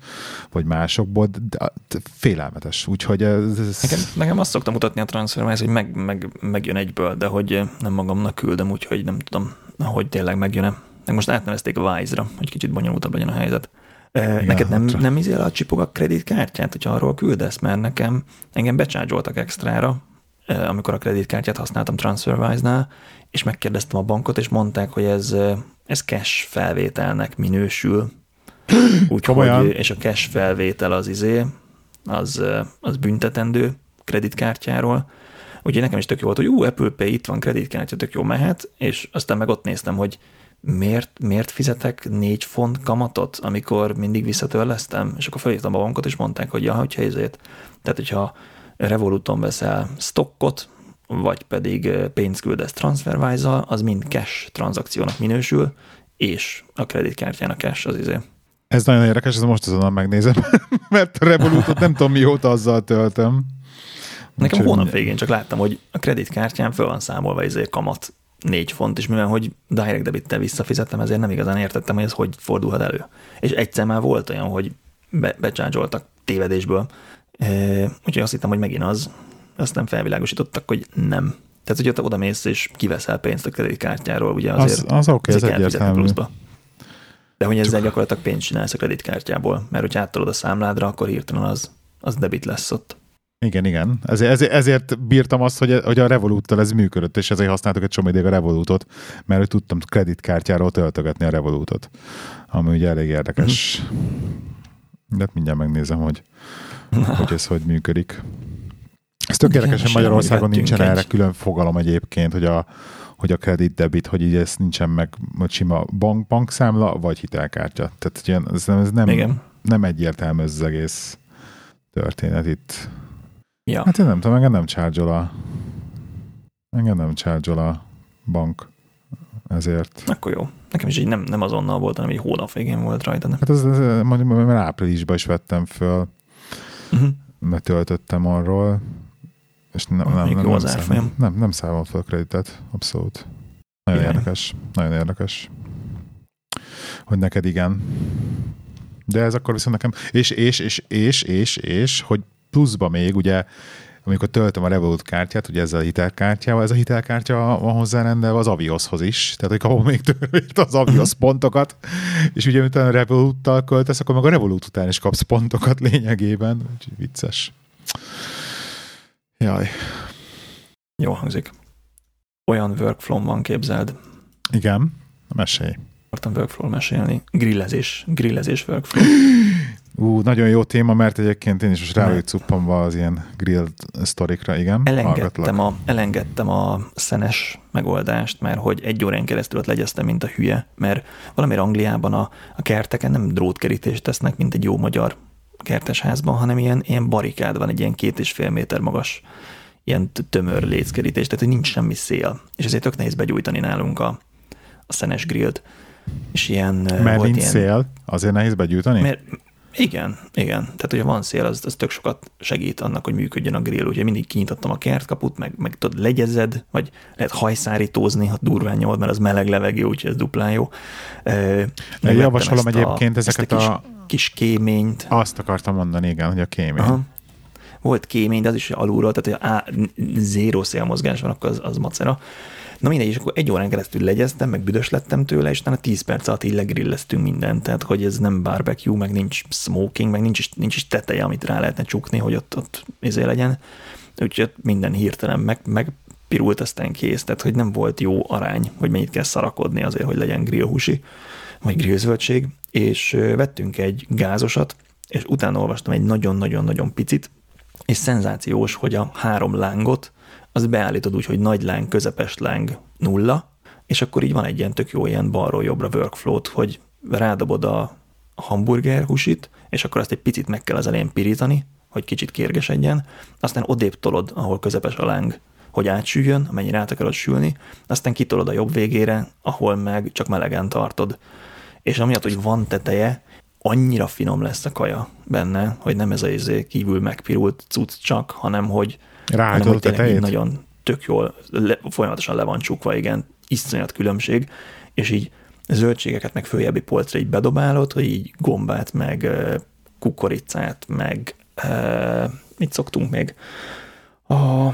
vagy másokból, de félelmetes. Úgyhogy ez, Nekem, nekem azt szoktam mutatni a transfermáz, hogy meg, meg, megjön egyből, de hogy nem magamnak küldöm, úgyhogy nem tudom, hogy tényleg megjön-e. Meg most átnevezték a Wise-ra, hogy kicsit bonyolultabb legyen a helyzet. Igen, Neked nem, hát- nem izél a csipog a kreditkártyát, hogyha arról küldesz, mert nekem engem becsárgyoltak extrára, amikor a kreditkártyát használtam TransferWise-nál, és megkérdeztem a bankot, és mondták, hogy ez, ez cash felvételnek minősül. [clears throat] Úgyhogy, és a cash felvétel az izé, az, az büntetendő kreditkártyáról. Úgyhogy nekem is tök jó volt, hogy ú, Apple Pay, itt van kreditkártya, tök jó mehet, és aztán meg ott néztem, hogy miért, miért fizetek négy font kamatot, amikor mindig visszatörlesztem? És akkor felhívtam a bankot, és mondták, hogy ja, hogyha ezért, tehát hogyha Revoluton veszel stockot, vagy pedig pénzt küldesz transferwise az mind cash tranzakciónak minősül, és a kreditkártyának cash az izé. Ez nagyon érdekes, ez most azonnal megnézem, [laughs] mert a Revolutot nem tudom mióta azzal töltöm. Nekem hónap végén csak láttam, hogy a kreditkártyám föl van számolva izé kamat 4 font, és mivel hogy direct debittel visszafizettem, ezért nem igazán értettem, hogy ez hogy fordulhat elő. És egyszer már volt olyan, hogy be, becsárgyoltak tévedésből, úgyhogy azt hittem, hogy megint az, aztán felvilágosítottak, hogy nem. Tehát, hogy oda mész és kiveszel pénzt a kreditkártyáról, ugye azért az, az oké, okay, ez egyértelmű. Pluszba. De hogy ezzel gyakorlatilag pénzt csinálsz a kreditkártyából, mert hogy áttolod a számládra, akkor hirtelen az, az debit lesz ott. Igen, igen. Ezért, ezért, ezért bírtam azt, hogy, hogy a Revoluttal ez működött, és ezért használtuk egy csomó a Revolutot, mert hogy tudtam kreditkártyáról töltögetni a Revolutot, ami ugye elég érdekes. Mm. De hát mindjárt megnézem, hogy, hogy ez hogy működik. Ez tök érdekes, hogy Magyarországon nincsen egy... erre külön fogalom egyébként, hogy a, hogy a kredit debit, hogy így ez nincsen meg hogy sima bank, bankszámla, vagy hitelkártya. Tehát ez, ez nem, Igen. nem egyértelmű ez az egész történet itt. Ja. Hát én nem tudom, engem nem charge a engem nem charge a bank ezért. Akkor jó. Nekem is így nem, nem azonnal volt, hanem egy hónap végén volt rajta. Nem? Hát az, az, mondjuk, mert áprilisban is vettem föl, uh-huh. mert töltöttem arról, és nem, nem, nem, nem, szám, nem, nem számolt fel a kreditet, abszolút. Nagyon igen. érdekes, nagyon érdekes. Hogy neked igen. De ez akkor viszont nekem, és, és, és, és, és, és, hogy pluszba még ugye amikor töltöm a Revolut kártyát, ugye ezzel a hitelkártyával, ez a hitelkártya van hozzárendelve az Avioshoz is, tehát hogy kapom még törvényt az Avios pontokat, és ugye utána a Revoluttal költesz, akkor meg a Revolut után is kapsz pontokat lényegében, úgyhogy vicces. Jaj. Jó hangzik. Olyan workflow van, képzeld. Igen, mesélj. Akartam workflow mesélni. Grillezés, grillezés workflow. [gasps] Ú, nagyon jó téma, mert egyébként én is most rá cuppanva az ilyen grill sztorikra, igen. Elengedtem a, elengedtem a szenes megoldást, mert hogy egy órán keresztül ott legyeztem, mint a hülye, mert valamiért Angliában a, a kerteken nem drótkerítést tesznek, mint egy jó magyar kertesházban, hanem ilyen, ilyen barikád van, egy ilyen két és fél méter magas ilyen tömör léckerítés, tehát hogy nincs semmi szél. És ezért tök nehéz begyújtani nálunk a, a szenes grillt. És ilyen, Mert nincs ilyen, szél, azért nehéz begyújtani? Mert, igen, igen. Tehát, hogyha van szél, az, az tök sokat segít annak, hogy működjön a grill. Ugye mindig kinyitottam a kertkaput, meg, meg tudod, legyezed, vagy lehet hajszárítózni, ha durván nyomod, mert az meleg levegő, úgyhogy ez duplán jó. Meg javasolom egyébként a, ezeket ezt a, a... Kis, kis kéményt. Azt akartam mondani, igen, hogy a kémény. Aha. Volt kémény, de az is alulról, tehát hogy a zéró szélmozgás van, akkor az, az macera. Na mindegy, és akkor egy órán keresztül legyeztem, meg büdös lettem tőle, és utána 10 perc alatt így legrilleztünk mindent, tehát hogy ez nem barbecue, meg nincs smoking, meg nincs is, nincs is teteje, amit rá lehetne csukni, hogy ott, ott izé legyen. Úgyhogy minden hirtelen meg, meg pirult aztán kész, tehát hogy nem volt jó arány, hogy mennyit kell szarakodni azért, hogy legyen grillhúsi, vagy grillzöldség, és vettünk egy gázosat, és utána olvastam egy nagyon-nagyon-nagyon picit, és szenzációs, hogy a három lángot az beállítod úgy, hogy nagy láng, közepes láng, nulla, és akkor így van egy ilyen tök jó ilyen balról jobbra workflow hogy rádobod a hamburger húsit, és akkor azt egy picit meg kell az elején pirítani, hogy kicsit kérgesedjen, aztán odébb tolod, ahol közepes a láng, hogy átsüljön, amennyire át akarod sülni, aztán kitolod a jobb végére, ahol meg csak melegen tartod. És amiatt, hogy van teteje, annyira finom lesz a kaja benne, hogy nem ez a izé kívül megpirult cucc csak, hanem hogy Ráállítod a tetejét? Nagyon tök jól, le, folyamatosan le van csukva, igen, iszonyat különbség, és így zöldségeket meg följebbi polcra így bedobálod, hogy így gombát, meg kukoricát, meg mit szoktunk még? A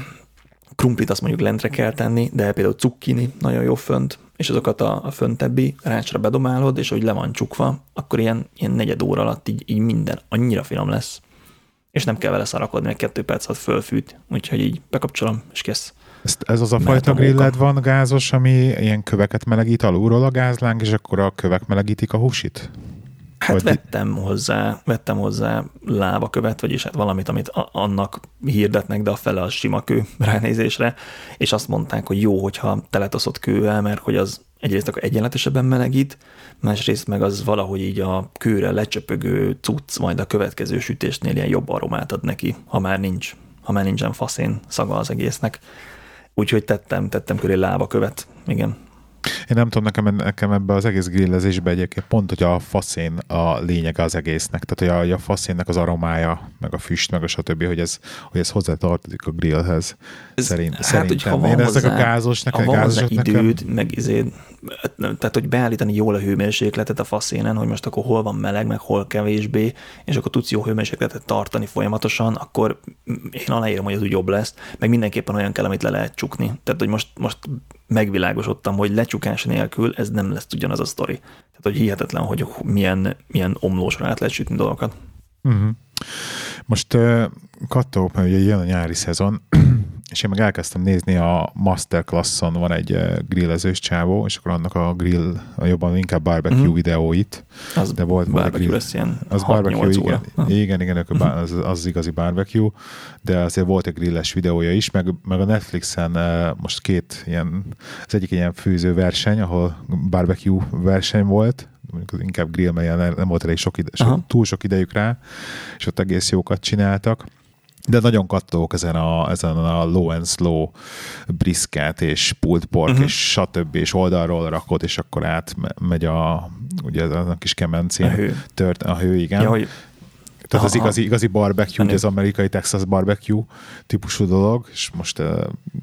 krumplit azt mondjuk lentre kell tenni, de például cukkini nagyon jó fönt, és azokat a, a föntebbi rácsra bedomálod, és hogy le van csukva, akkor ilyen, ilyen negyed óra alatt így, így minden annyira finom lesz, és nem kell vele szarakodni, meg kettő perc alatt fölfűt, úgyhogy így bekapcsolom, és kész. Ez, ez az a Mert fajta grilled van gázos, ami ilyen köveket melegít alulról a gázláng, és akkor a kövek melegítik a húsit? Hát Vagy... vettem hozzá, vettem hozzá lávakövet, vagyis hát valamit, amit annak hirdetnek, de a fele az sima kő [laughs] ránézésre, és azt mondták, hogy jó, hogyha teletoszott kővel, mert hogy az egyrészt akkor egyenletesebben melegít, másrészt meg az valahogy így a kőre lecsöpögő cucc majd a következő sütésnél ilyen jobb aromát ad neki, ha már nincs, ha már nincsen faszén szaga az egésznek. Úgyhogy tettem, tettem köré lávakövet, igen. Én nem tudom, nekem, nekem ebbe az egész grillezésbe egyébként pont, hogy a faszén a lényege az egésznek. Tehát, hogy a, a faszénnek az aromája, meg a füst, meg a stb., hogy ez, hogy ez hozzátartozik a grillhez. Ez, Szerint, hát, szerintem. Hogy ha Én hozzá, ezek a gázos, nekem, ha van gázos időd, nekem... meg izé, tehát, hogy beállítani jól a hőmérsékletet a faszénen, hogy most akkor hol van meleg, meg hol kevésbé, és akkor tudsz jó hőmérsékletet tartani folyamatosan, akkor én aláírom, hogy ez úgy jobb lesz, meg mindenképpen olyan kell, amit le lehet csukni. Tehát, hogy most, most megvilágosodtam, hogy lecsukás nélkül ez nem lesz ugyanaz a sztori. Tehát, hogy hihetetlen, hogy milyen, milyen omlósra át lehet sütni dolgokat. Uh-huh. Most uh, kattó, mert ugye jön a nyári szezon, és én meg elkezdtem nézni a Masterclasson van egy uh, grillezős csávó, és akkor annak a grill, a jobban inkább barbecue uh-huh. videóit. Az de volt barbecue grill, lesz ilyen az barbecue, igen, igen, igen, igen, az, az, az igazi barbecue, de azért volt egy grilles videója is, meg, meg a Netflixen uh, most két ilyen, az egyik ilyen főző verseny, ahol barbecue verseny volt, mondjuk inkább grill, mert nem volt elég sok ide, sok, túl sok idejük rá, és ott egész jókat csináltak. De nagyon kattók ezen a, ezen a low and slow brisket és pulled pork uh-huh. és stb. és oldalról rakod, és akkor át megy a, ugye a kis kemencén. A hő. Tört, a hő, igen. Ja, hogy tehát az igazi, igazi barbecue, ugye az amerikai Texas barbecue típusú dolog, és most uh,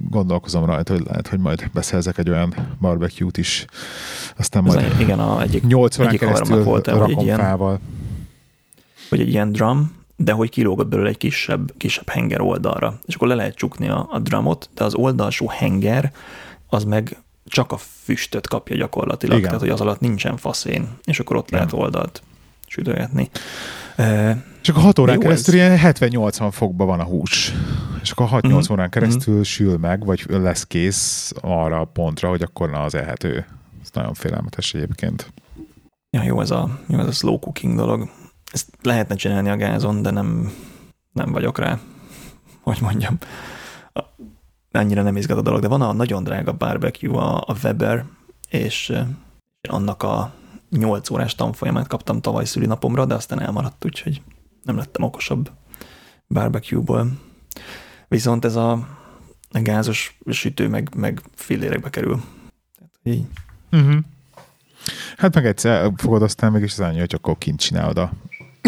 gondolkozom rajta, hogy lehet, hogy majd beszerzek egy olyan barbecue-t is, aztán majd az igen, a egyik, 8 órán keresztül volt el, rakom hogy ilyen, fával. Hogy egy ilyen drum, de hogy kilógott belőle egy kisebb, kisebb henger oldalra, és akkor le lehet csukni a, a drumot, de az oldalsó henger az meg csak a füstöt kapja gyakorlatilag, Igen. tehát hogy az alatt nincsen faszén, és akkor ott Igen. lehet oldalt sütögetni. Csak a 6 órán keresztül ez? ilyen 70-80 fokban van a hús. És akkor 6-8 mm-hmm. órán keresztül mm-hmm. sül meg, vagy lesz kész arra a pontra, hogy akkor na az ehető. Ez nagyon félelmetes egyébként. Ja, jó ez a, jó ez a slow cooking dolog. Ezt lehetne csinálni a gázon, de nem, nem vagyok rá. Hogy mondjam. Annyira nem izgat a dolog, de van a nagyon drága barbecue, a, Weber, és annak a 8 órás tanfolyamát kaptam tavaly szülinapomra, de aztán elmaradt, úgyhogy nem lettem okosabb barbecue-ból. Viszont ez a gázos sütő meg, meg fillérekbe kerül. Tehát így. Uh-huh. Hát meg egyszer fogod aztán meg is az annyi, hogy akkor kint csinálod a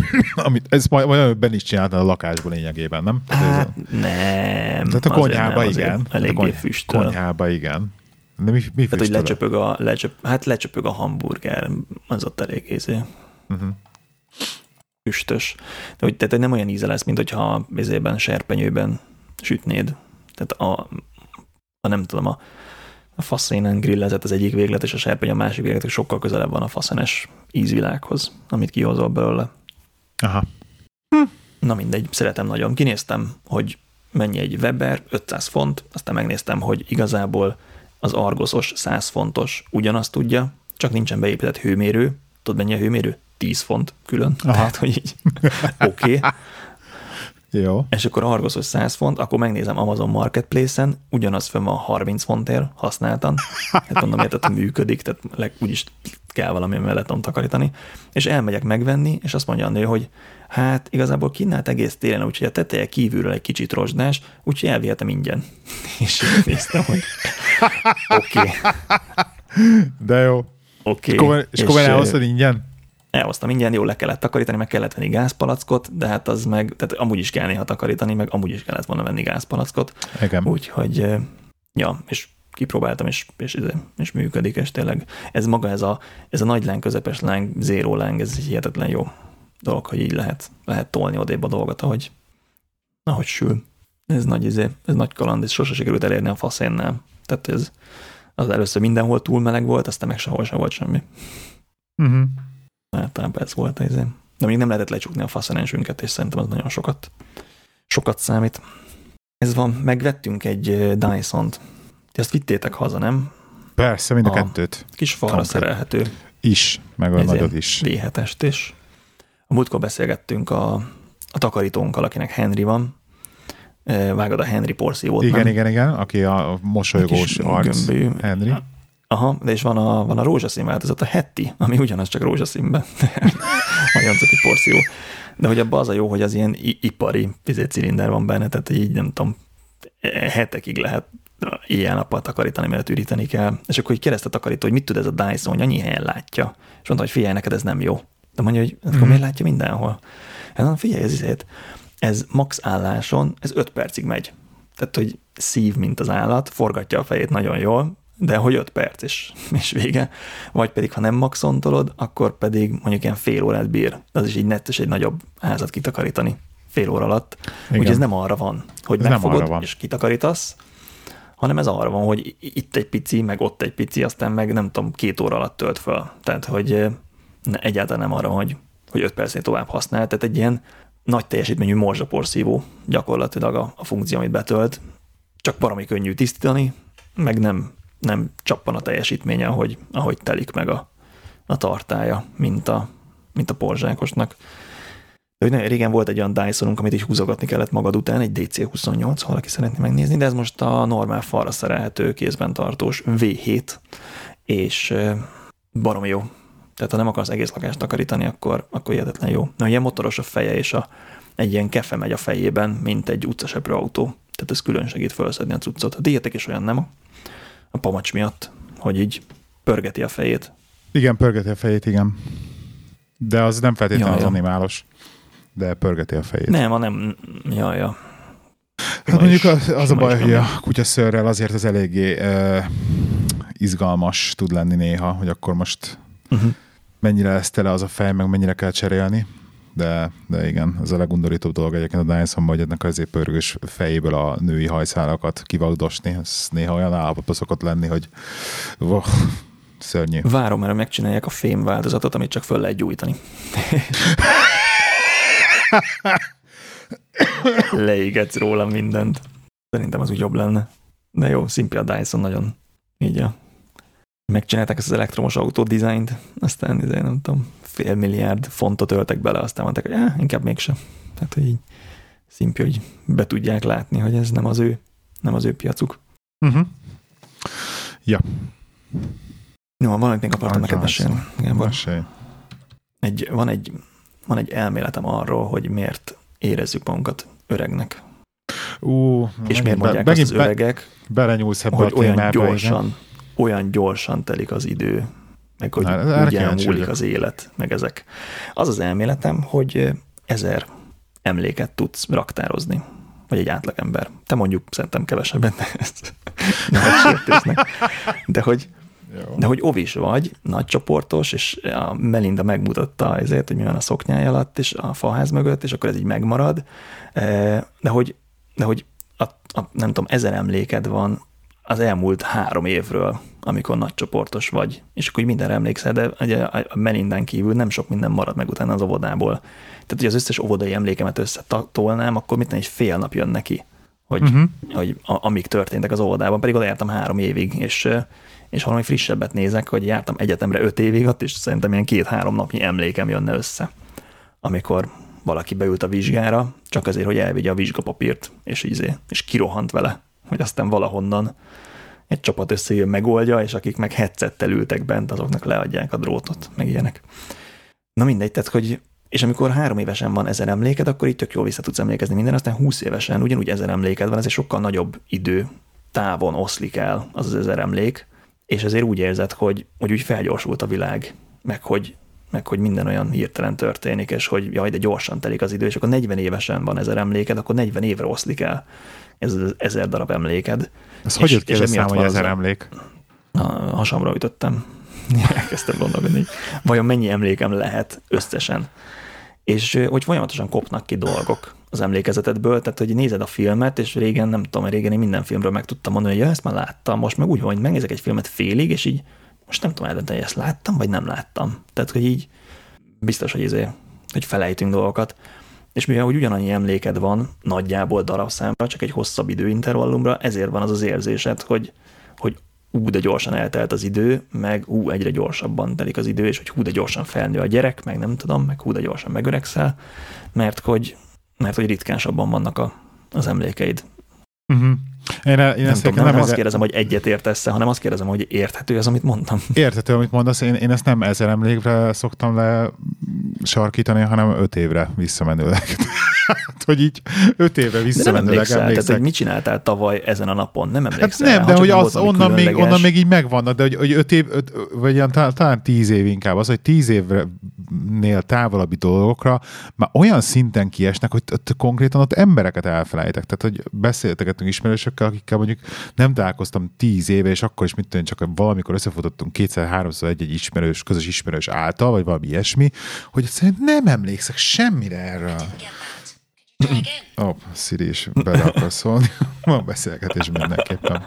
[coughs] amit, ez majd, majd ben is csináltad a lakásból lényegében, nem? Hát, ez, nem. Tehát a konyhába nem, igen. Eléggé a füstöl. Konyhába igen. De mi, mi Tehát, hogy lecsöpög a, lecsöp, hát lecsöpög a hamburger, az ott elég izé. Uh-huh. Füstös. De hogy, tehát nem olyan íze lesz, mint hogyha vizében, serpenyőben sütnéd. Tehát a, a nem tudom, a, a faszénen grillezett az egyik véglet, és a serpeny a másik véglet, sokkal közelebb van a faszenes ízvilághoz, amit kihozol belőle. Aha. Hm. Na mindegy, szeretem nagyon. Kinéztem, hogy mennyi egy Weber, 500 font, aztán megnéztem, hogy igazából az Argosos 100 fontos ugyanazt tudja, csak nincsen beépített hőmérő. Tudod, mennyi a hőmérő? 10 font külön. Aha. Tehát, hogy így oké. Okay. Jó. És akkor Argosos 100 font, akkor megnézem Amazon Marketplace-en, ugyanaz fönn van 30 fontért használtan. Hát mondom, hogy működik, tehát úgyis kell valami mellett tudom takarítani. És elmegyek megvenni, és azt mondja a nő, hogy hát igazából kínált egész télen, úgyhogy a teteje kívülről egy kicsit rozsdás, úgyhogy elvihetem ingyen. [laughs] És néztem, hogy oké. Okay. De jó. Oké. Okay. És, és akkor elhoztad ingyen? Elhoztam ingyen, jól le kellett takarítani, meg kellett venni gázpalackot, de hát az meg, tehát amúgy is kell néha takarítani, meg amúgy is kellett volna venni gázpalackot. Igen. Úgyhogy, ja, és kipróbáltam, és, és, és működik, és tényleg ez maga, ez a, ez a nagy láng, közepes láng, zéró láng, ez hihetetlen jó dolog, hogy így lehet, lehet tolni odébb a dolgot, ahogy, ahogy sül. Ez nagy izé, ez nagy kaland, és sose sikerült elérni a faszénnel. Tehát ez Az először mindenhol túl meleg volt, aztán meg sehol sem volt semmi. Uh-huh. Általában ez volt ez. De még nem lehetett lecsukni a faszanensünket, és szerintem az nagyon sokat, sokat számít. Ez van, megvettünk egy Dyson-t. Ti azt vittétek haza, nem? Persze, mind a, a kettőt. Kis falra Konkrét. szerelhető. Is, meg a nagyot is. V7-est is. A múltkor beszélgettünk a, a takarítónkkal, akinek Henry van. Vágod a Henry porszívót, Igen, nem? igen, igen, aki a mosolygós arc. Gömbű. Henry. Aha, de és van a, van a rózsaszín változat, a Hetti, ami ugyanaz csak rózsaszínben. [laughs] Nagyon cuki porszívó. De hogy abban az a jó, hogy az ilyen ipari cilinder van benne, tehát így nem tudom, hetekig lehet éjjel-nappal takarítani, mert üríteni kell. És akkor így kérdezte a takarító, hogy mit tud ez a Dyson, hogy annyi helyen látja. És mondta, hogy figyelj, neked ez nem jó. De mondja, hogy akkor mm. miért látja mindenhol? Hát figyelj, ez izét. Ez max álláson, ez 5 percig megy. Tehát, hogy szív, mint az állat, forgatja a fejét nagyon jól, de hogy 5 perc, és, és vége. Vagy pedig, ha nem maxontolod, akkor pedig mondjuk ilyen fél órát bír. Az is így nettes egy nagyobb házat kitakarítani fél óra alatt. Úgyhogy ez nem arra van, hogy ez megfogod van. és kitakarítasz, hanem ez arra van, hogy itt egy pici, meg ott egy pici, aztán meg nem tudom, két óra alatt tölt föl. Tehát, hogy ne, egyáltalán nem arra, hogy, hogy öt percnél tovább használ. Tehát egy ilyen nagy teljesítményű morzsaporszívó gyakorlatilag a, a funkció, amit betölt. Csak valami könnyű tisztítani, meg nem, nem csappan a teljesítménye, ahogy, ahogy telik meg a, a tartája, mint a, mint a porzsákosnak. De hogy nagyon régen volt egy olyan Dysonunk, amit is húzogatni kellett magad után, egy DC28, ha valaki szeretné megnézni, de ez most a normál falra szerelhető kézben tartós V7, és baromi jó. Tehát ha nem akarsz egész lakást takarítani, akkor, akkor hihetetlen jó. Na, ilyen motoros a feje, és a, egy ilyen kefe megy a fejében, mint egy utcaseprő autó. Tehát ez külön segít felszedni a cuccot. A diétek is olyan nem, a pamacs miatt, hogy így pörgeti a fejét. Igen, pörgeti a fejét, igen. De az nem feltétlenül ja, az animálos de pörgeti a fejét. Nem, hanem, ja, ja. Hát mondjuk az, az a baj, hogy a kutyaszörrel azért az eléggé uh, izgalmas tud lenni néha, hogy akkor most uh-huh. mennyire lesz tele az a fej, meg mennyire kell cserélni. De, de igen, ez a legundorítóbb dolog egyébként a dyson hogy ennek azért pörgős fejéből a női hajszálakat kivagdosni. Ez néha olyan állapotban szokott lenni, hogy oh, szörnyű. Várom, mert megcsinálják a fém változatot, amit csak föl lehet gyújtani. [laughs] Leégetsz róla mindent. Szerintem az úgy jobb lenne. De jó, Simply a Dyson nagyon így a megcsinálták ezt az elektromos autó dizájnt, aztán izé, nem tudom, fél milliárd fontot öltek bele, aztán mondták, hogy eh, inkább mégsem. Tehát, hogy így Simply, hogy be tudják látni, hogy ez nem az ő, nem az ő piacuk. Uh-huh. Ja. Jó, valamit még akartam neked mesélni. Egy, van egy van egy elméletem arról, hogy miért érezzük magunkat öregnek. Ú, és miért mondják be, azt az öregek, be, ebbe hogy a olyan gyorsan, igen. olyan gyorsan telik az idő, meg hogy Na, úgy elmúlik az élet, meg ezek. Az az elméletem, hogy ezer emléket tudsz raktározni, vagy egy átlagember. Te mondjuk szerintem kevesebben, de ezt [laughs] De hogy jó. De hogy ovis vagy, nagy csoportos, és a Melinda megmutatta ezért, hogy mi van a szoknyája alatt, és a faház mögött, és akkor ez így megmarad. De hogy, de hogy a, a, nem tudom, ezer emléked van az elmúlt három évről, amikor nagy csoportos vagy, és akkor mindenre emlékszel, de ugye a Melindán kívül nem sok minden marad meg utána az óvodából. Tehát, hogy az összes óvodai emlékemet összetolnám, akkor mit egy fél nap jön neki, hogy, uh-huh. hogy a, amik történtek az óvodában, pedig oda jártam három évig, és és valami frissebbet nézek, hogy jártam egyetemre öt évig ott, és szerintem ilyen két-három napnyi emlékem jönne össze, amikor valaki beült a vizsgára, csak azért, hogy elvigye a vizsgapapírt, és ízé, és kirohant vele, hogy aztán valahonnan egy csapat összejön, megoldja, és akik meg headsettel ültek bent, azoknak leadják a drótot, meg ilyenek. Na mindegy, tehát, hogy és amikor három évesen van ezer emléked, akkor itt tök jól vissza tudsz emlékezni minden, aztán húsz évesen ugyanúgy ezer emléked van, ez egy sokkal nagyobb idő távon oszlik el az az ezer emlék, és ezért úgy érzed, hogy, hogy úgy felgyorsult a világ, meg hogy, meg hogy minden olyan hirtelen történik, és hogy jaj, de gyorsan telik az idő, és akkor 40 évesen van ezer emléked, akkor 40 évre oszlik el ez az ezer darab emléked. Ez hogy jött ki ez szám, hogy ezer emlék? A hasamra ütöttem. Elkezdtem gondolkodni, vajon mennyi emlékem lehet összesen. és hogy folyamatosan kopnak ki dolgok az emlékezetedből, tehát hogy nézed a filmet, és régen, nem tudom, régen én minden filmről meg tudtam mondani, hogy ja, ezt már láttam, most meg úgy van, hogy megnézek egy filmet félig, és így most nem tudom eldönteni, hogy ezt láttam, vagy nem láttam. Tehát, hogy így biztos, hogy, izé, hogy felejtünk dolgokat. És mivel úgy ugyanannyi emléked van nagyjából darabszámra, csak egy hosszabb időintervallumra, ezért van az az érzésed, hogy, hogy ú, de gyorsan eltelt az idő, meg ú, egyre gyorsabban telik az idő, és hogy hú, de gyorsan felnő a gyerek, meg nem tudom, meg hú, de gyorsan megöregszel, mert hogy, mert hogy ritkásabban vannak a, az emlékeid. Uh-huh. Én, én nem, tudom, nem, nem azt kérdezem, hogy egyet értesz hanem azt kérdezem, hogy érthető az, amit mondtam. [laughs] Érthető, amit mondasz. Én, én ezt nem ezer emlékre szoktam le sarkítani, hanem öt évre visszamenőleg. Hát, hogy így öt évre visszamenőleg emlékszel. emlékszek. Tehát, hogy mit csináltál tavaly ezen a napon? Nem hát emlékszel. Hát nem, de hogy az, onnan, még, onnan még így megvannak, de hogy, hogy öt év, öt, vagy ilyen, talán, talán tíz év inkább az, hogy tíz évnél távolabbi dolgokra már olyan szinten kiesnek, hogy ott konkrétan ott embereket elfelejtek. Tehát, hogy beszéltegetünk ismerősökkel, akikkel mondjuk nem találkoztam tíz éve, és akkor is mit tudom, csak valamikor összefutottunk kétszer-háromszor egy-egy ismerős, közös ismerős által, vagy valami ilyesmi, hogy szerintem nem emlékszek semmire erről. Ó, oh, Siri is bele akar szólni. [laughs] Van beszélgetés mindenképpen.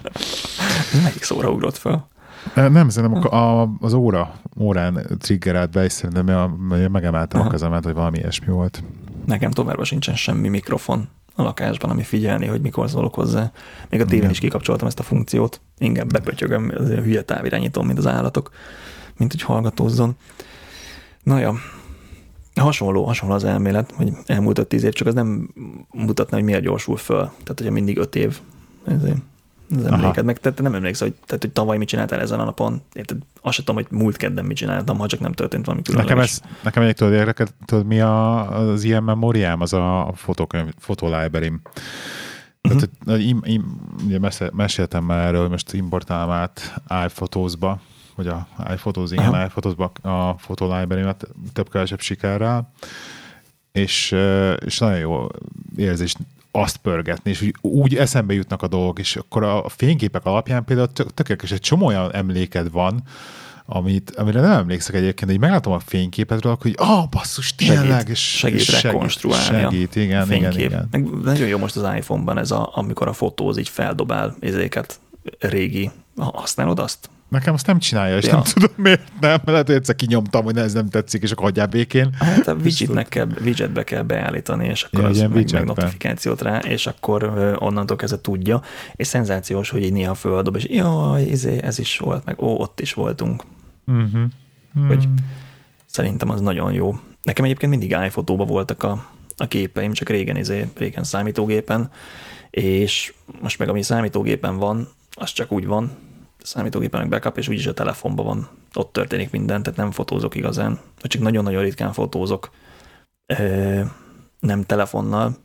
Melyik szóra ugrott fel? Nem, szerintem a, az óra, órán triggerált be, és szerintem megemeltem a kezemet, hogy valami ilyesmi volt. Nekem továbbra sincsen semmi mikrofon a lakásban, ami figyelni, hogy mikor szólok hozzá. Még a tévén is kikapcsoltam ezt a funkciót. Inkább bepötyögöm, az a hülye távirányítom, mint az állatok, mint hogy hallgatózzon. Na ja, hasonló, hasonló az elmélet, hogy elmúlt 5-10 év, csak az nem mutatna, hogy miért gyorsul föl. Tehát, hogyha mindig 5 év ezért az emléked. Meg tehát nem emlékszel, hogy, tehát, hogy tavaly mit csináltál ezen a napon. Érted? Azt sem tudom, hogy múlt kedden mit csináltam, ha csak nem történt valami különleges. Nekem, ez, nekem egy tudod, érdekel, tudod, mi a, az ilyen memóriám, az a fotókönyv, fotolibrary Uh-huh. Tehát, im, im, ugye meséltem már erről, hogy most importálom át iPhotos-ba, vagy a iPhotos, igen, iPhotos-ba a fotolibrary több-kevesebb sikerrel, és, és nagyon jó érzés azt pörgetni, és úgy, úgy eszembe jutnak a dolgok, és akkor a fényképek alapján például tökéletes, egy csomó olyan emléked van, amit, amire nem emlékszek egyébként, hogy meglátom a fényképedről, akkor hogy ah, basszus, tényleg, segít, és segít, segít rekonstruálni segít, igen, fénykép. igen, igen. Meg nagyon jó most az iPhone-ban ez, a, amikor a fotóz így feldobál ezéket régi. Használod azt? Nekem azt nem csinálja, és ja. nem tudom miért nem. Lehet, hogy egyszer kinyomtam, hogy ez nem tetszik, és akkor hagyjál békén. Hát a widgetnek kell, widgetbe kell beállítani, és akkor ja, az meg, meg notifikációt rá, és akkor onnantól kezdve tudja. És szenzációs, hogy így néha földob, és jaj, izé, ez is volt, meg ó, ott is voltunk. Uh-huh. Hmm. Hogy szerintem az nagyon jó. Nekem egyébként mindig iPhotóban voltak a, a képeim, csak régen, izé, régen számítógépen, és most meg ami számítógépen van, az csak úgy van, számítógépen meg backup, és úgyis a telefonban van, ott történik minden, tehát nem fotózok igazán, vagy csak nagyon-nagyon ritkán fotózok nem telefonnal.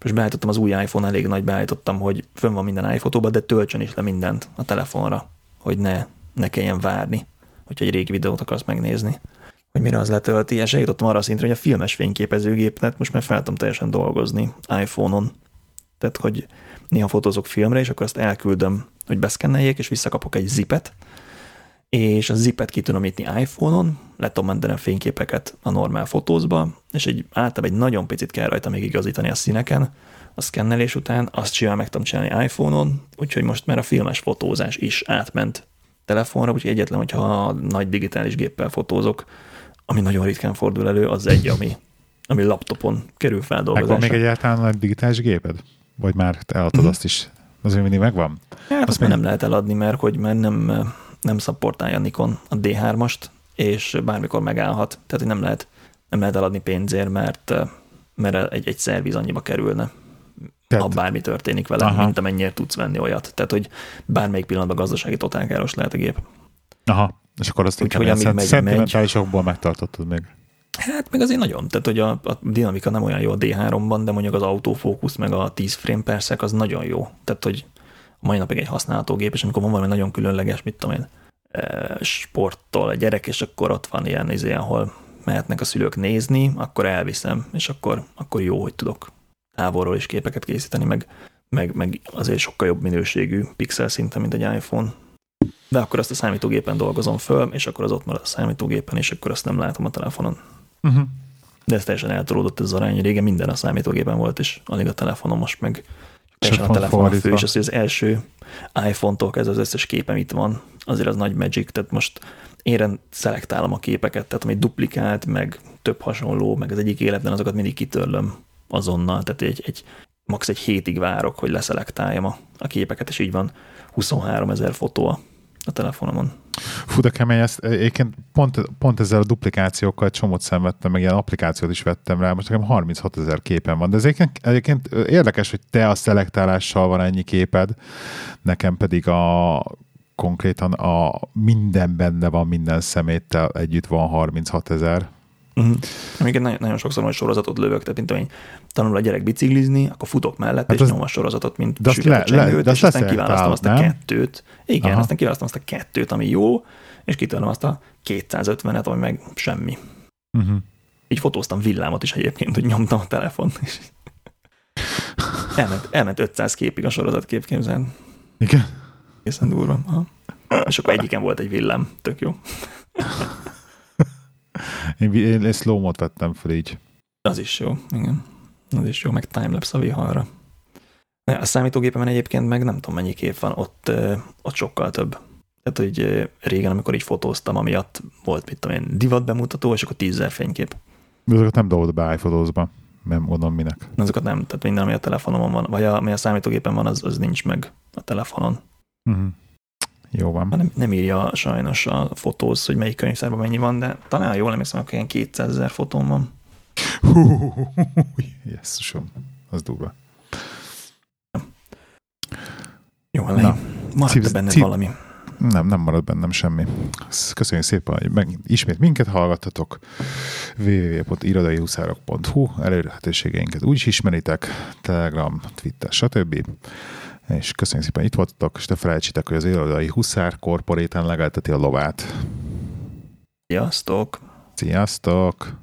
Most beállítottam az új iPhone, elég nagy beállítottam, hogy fönn van minden iPhotóban, de töltsön is le mindent a telefonra, hogy ne, ne kelljen várni, hogyha egy régi videót akarsz megnézni hogy mire az letölti, és eljutottam arra a szintre, hogy a filmes fényképezőgépet most már fel tudom teljesen dolgozni iPhone-on. Tehát, hogy néha fotózok filmre, és akkor azt elküldöm, hogy beszkenneljék, és visszakapok egy zipet, és a zipet ki tudom nyitni iPhone-on, le tudom menteni a fényképeket a normál fotózba, és egy, általában egy nagyon picit kell rajta még igazítani a színeken, a szkennelés után, azt simán meg tudom csinálni iPhone-on, úgyhogy most már a filmes fotózás is átment telefonra, úgyhogy egyetlen, hogyha nagy digitális géppel fotózok, ami nagyon ritkán fordul elő, az egy, ami, ami laptopon kerül feldolgozásra. Megvan még egyáltalán egy digitális géped? Vagy már eladtad mm. azt is? Az még mindig megvan? Hát azt még... nem lehet eladni, mert hogy már nem, nem szapportálja Nikon a D3-ast, és bármikor megállhat. Tehát, hogy nem lehet, nem lehet eladni pénzért, mert, mert egy, egy szerviz annyiba kerülne. Tehát... Ha bármi történik vele, Aha. mint amennyire tudsz venni olyat. Tehát, hogy bármelyik pillanatban gazdasági totálkáros lehet a gép. Aha, és akkor azt Úgyhogy amíg megy, szentimentálisokból megtartottad még. Hát meg azért nagyon, tehát hogy a, a dinamika nem olyan jó a D3-ban, de mondjuk az autofókusz meg a 10 frame per sec az nagyon jó. Tehát, hogy a mai napig egy használható gép, és amikor van valami nagyon különleges, mit tudom én, e, sporttól a gyerek, és akkor ott van ilyen izé, ahol mehetnek a szülők nézni, akkor elviszem, és akkor, akkor jó, hogy tudok távolról is képeket készíteni, meg, meg, meg azért sokkal jobb minőségű pixel szinten, mint egy iPhone. De akkor azt a számítógépen dolgozom föl, és akkor az ott marad a számítógépen, és akkor azt nem látom a telefonon. Uh-huh. De ez teljesen eltolódott ez az arány. Régen minden a számítógépen volt, és alig a telefonom most meg teljesen a telefon fő, és az, hogy az első iPhone-tól ez az összes képem itt van, azért az nagy magic, tehát most én szelektálom a képeket, tehát ami duplikált, meg több hasonló, meg az egyik életben azokat mindig kitörlöm azonnal, tehát egy, egy max. egy hétig várok, hogy leszelektáljam a, a képeket, és így van 23 ezer fotó a, a telefonomon. Fú, de kemény, ezt egyébként pont, pont ezzel a duplikációkkal csomót szenvedtem, meg ilyen applikációt is vettem rá, most nekem 36 ezer képen van, de ez egyébként, egyébként érdekes, hogy te a szelektálással van ennyi képed, nekem pedig a konkrétan a minden benne van, minden szeméttel együtt van 36 ezer. Uh-huh. Amiket nagyon, nagyon sokszor nagy sorozatot lövök, tehát mint hogy tanul a gyerek biciklizni, akkor futok mellett, hát és az, nyom a sorozatot, mint de le, le, de és aztán kiválasztom azt a nem? kettőt. Igen, Aha. aztán kiválasztom azt a kettőt, ami jó, és kitörlöm azt a 250-et, ami meg semmi. Uh-huh. Így fotóztam villámot is egyébként, hogy nyomtam a telefon, és [laughs] elment, elment 500 képig a sorozat képképzel. Igen? Egészen durva. Aha. És akkor egyiken volt egy villám, tök jó. [laughs] Én, én slow vettem fel így. Az is jó, igen. Az is jó, meg timelapse a viharra. A számítógépemen egyébként meg nem tudom mennyi kép van, ott, ott sokkal több. Tehát, hogy régen, amikor így fotóztam, amiatt volt, mit tudom én, divat bemutató, és akkor tízzer fénykép. De azokat nem dobod be iPhotos-ba, nem gondolom minek. Azokat nem, tehát minden, ami a telefonomon van, vagy a, ami a számítógépen van, az, az nincs meg a telefonon. Uh-huh. Jó van. Nem, nem írja sajnos a fotóz, hogy melyik könyvszárban mennyi van, de talán jól emlékszem, akkor ilyen 200 ezer fotón van. Jesszusom, az durva. Jó, Na, maradt benned cip, valami? Nem, nem marad bennem semmi. Köszönjük szépen, hogy meg, ismét minket hallgattatok. www.irodaihuszárok.hu Elérhetőségeinket úgy is ismeritek. Telegram, Twitter, stb és köszönjük szépen, itt voltatok, és te felejtsétek, hogy az élőadai Huszár korporéten legelteti a lovát. Sziasztok! Sziasztok!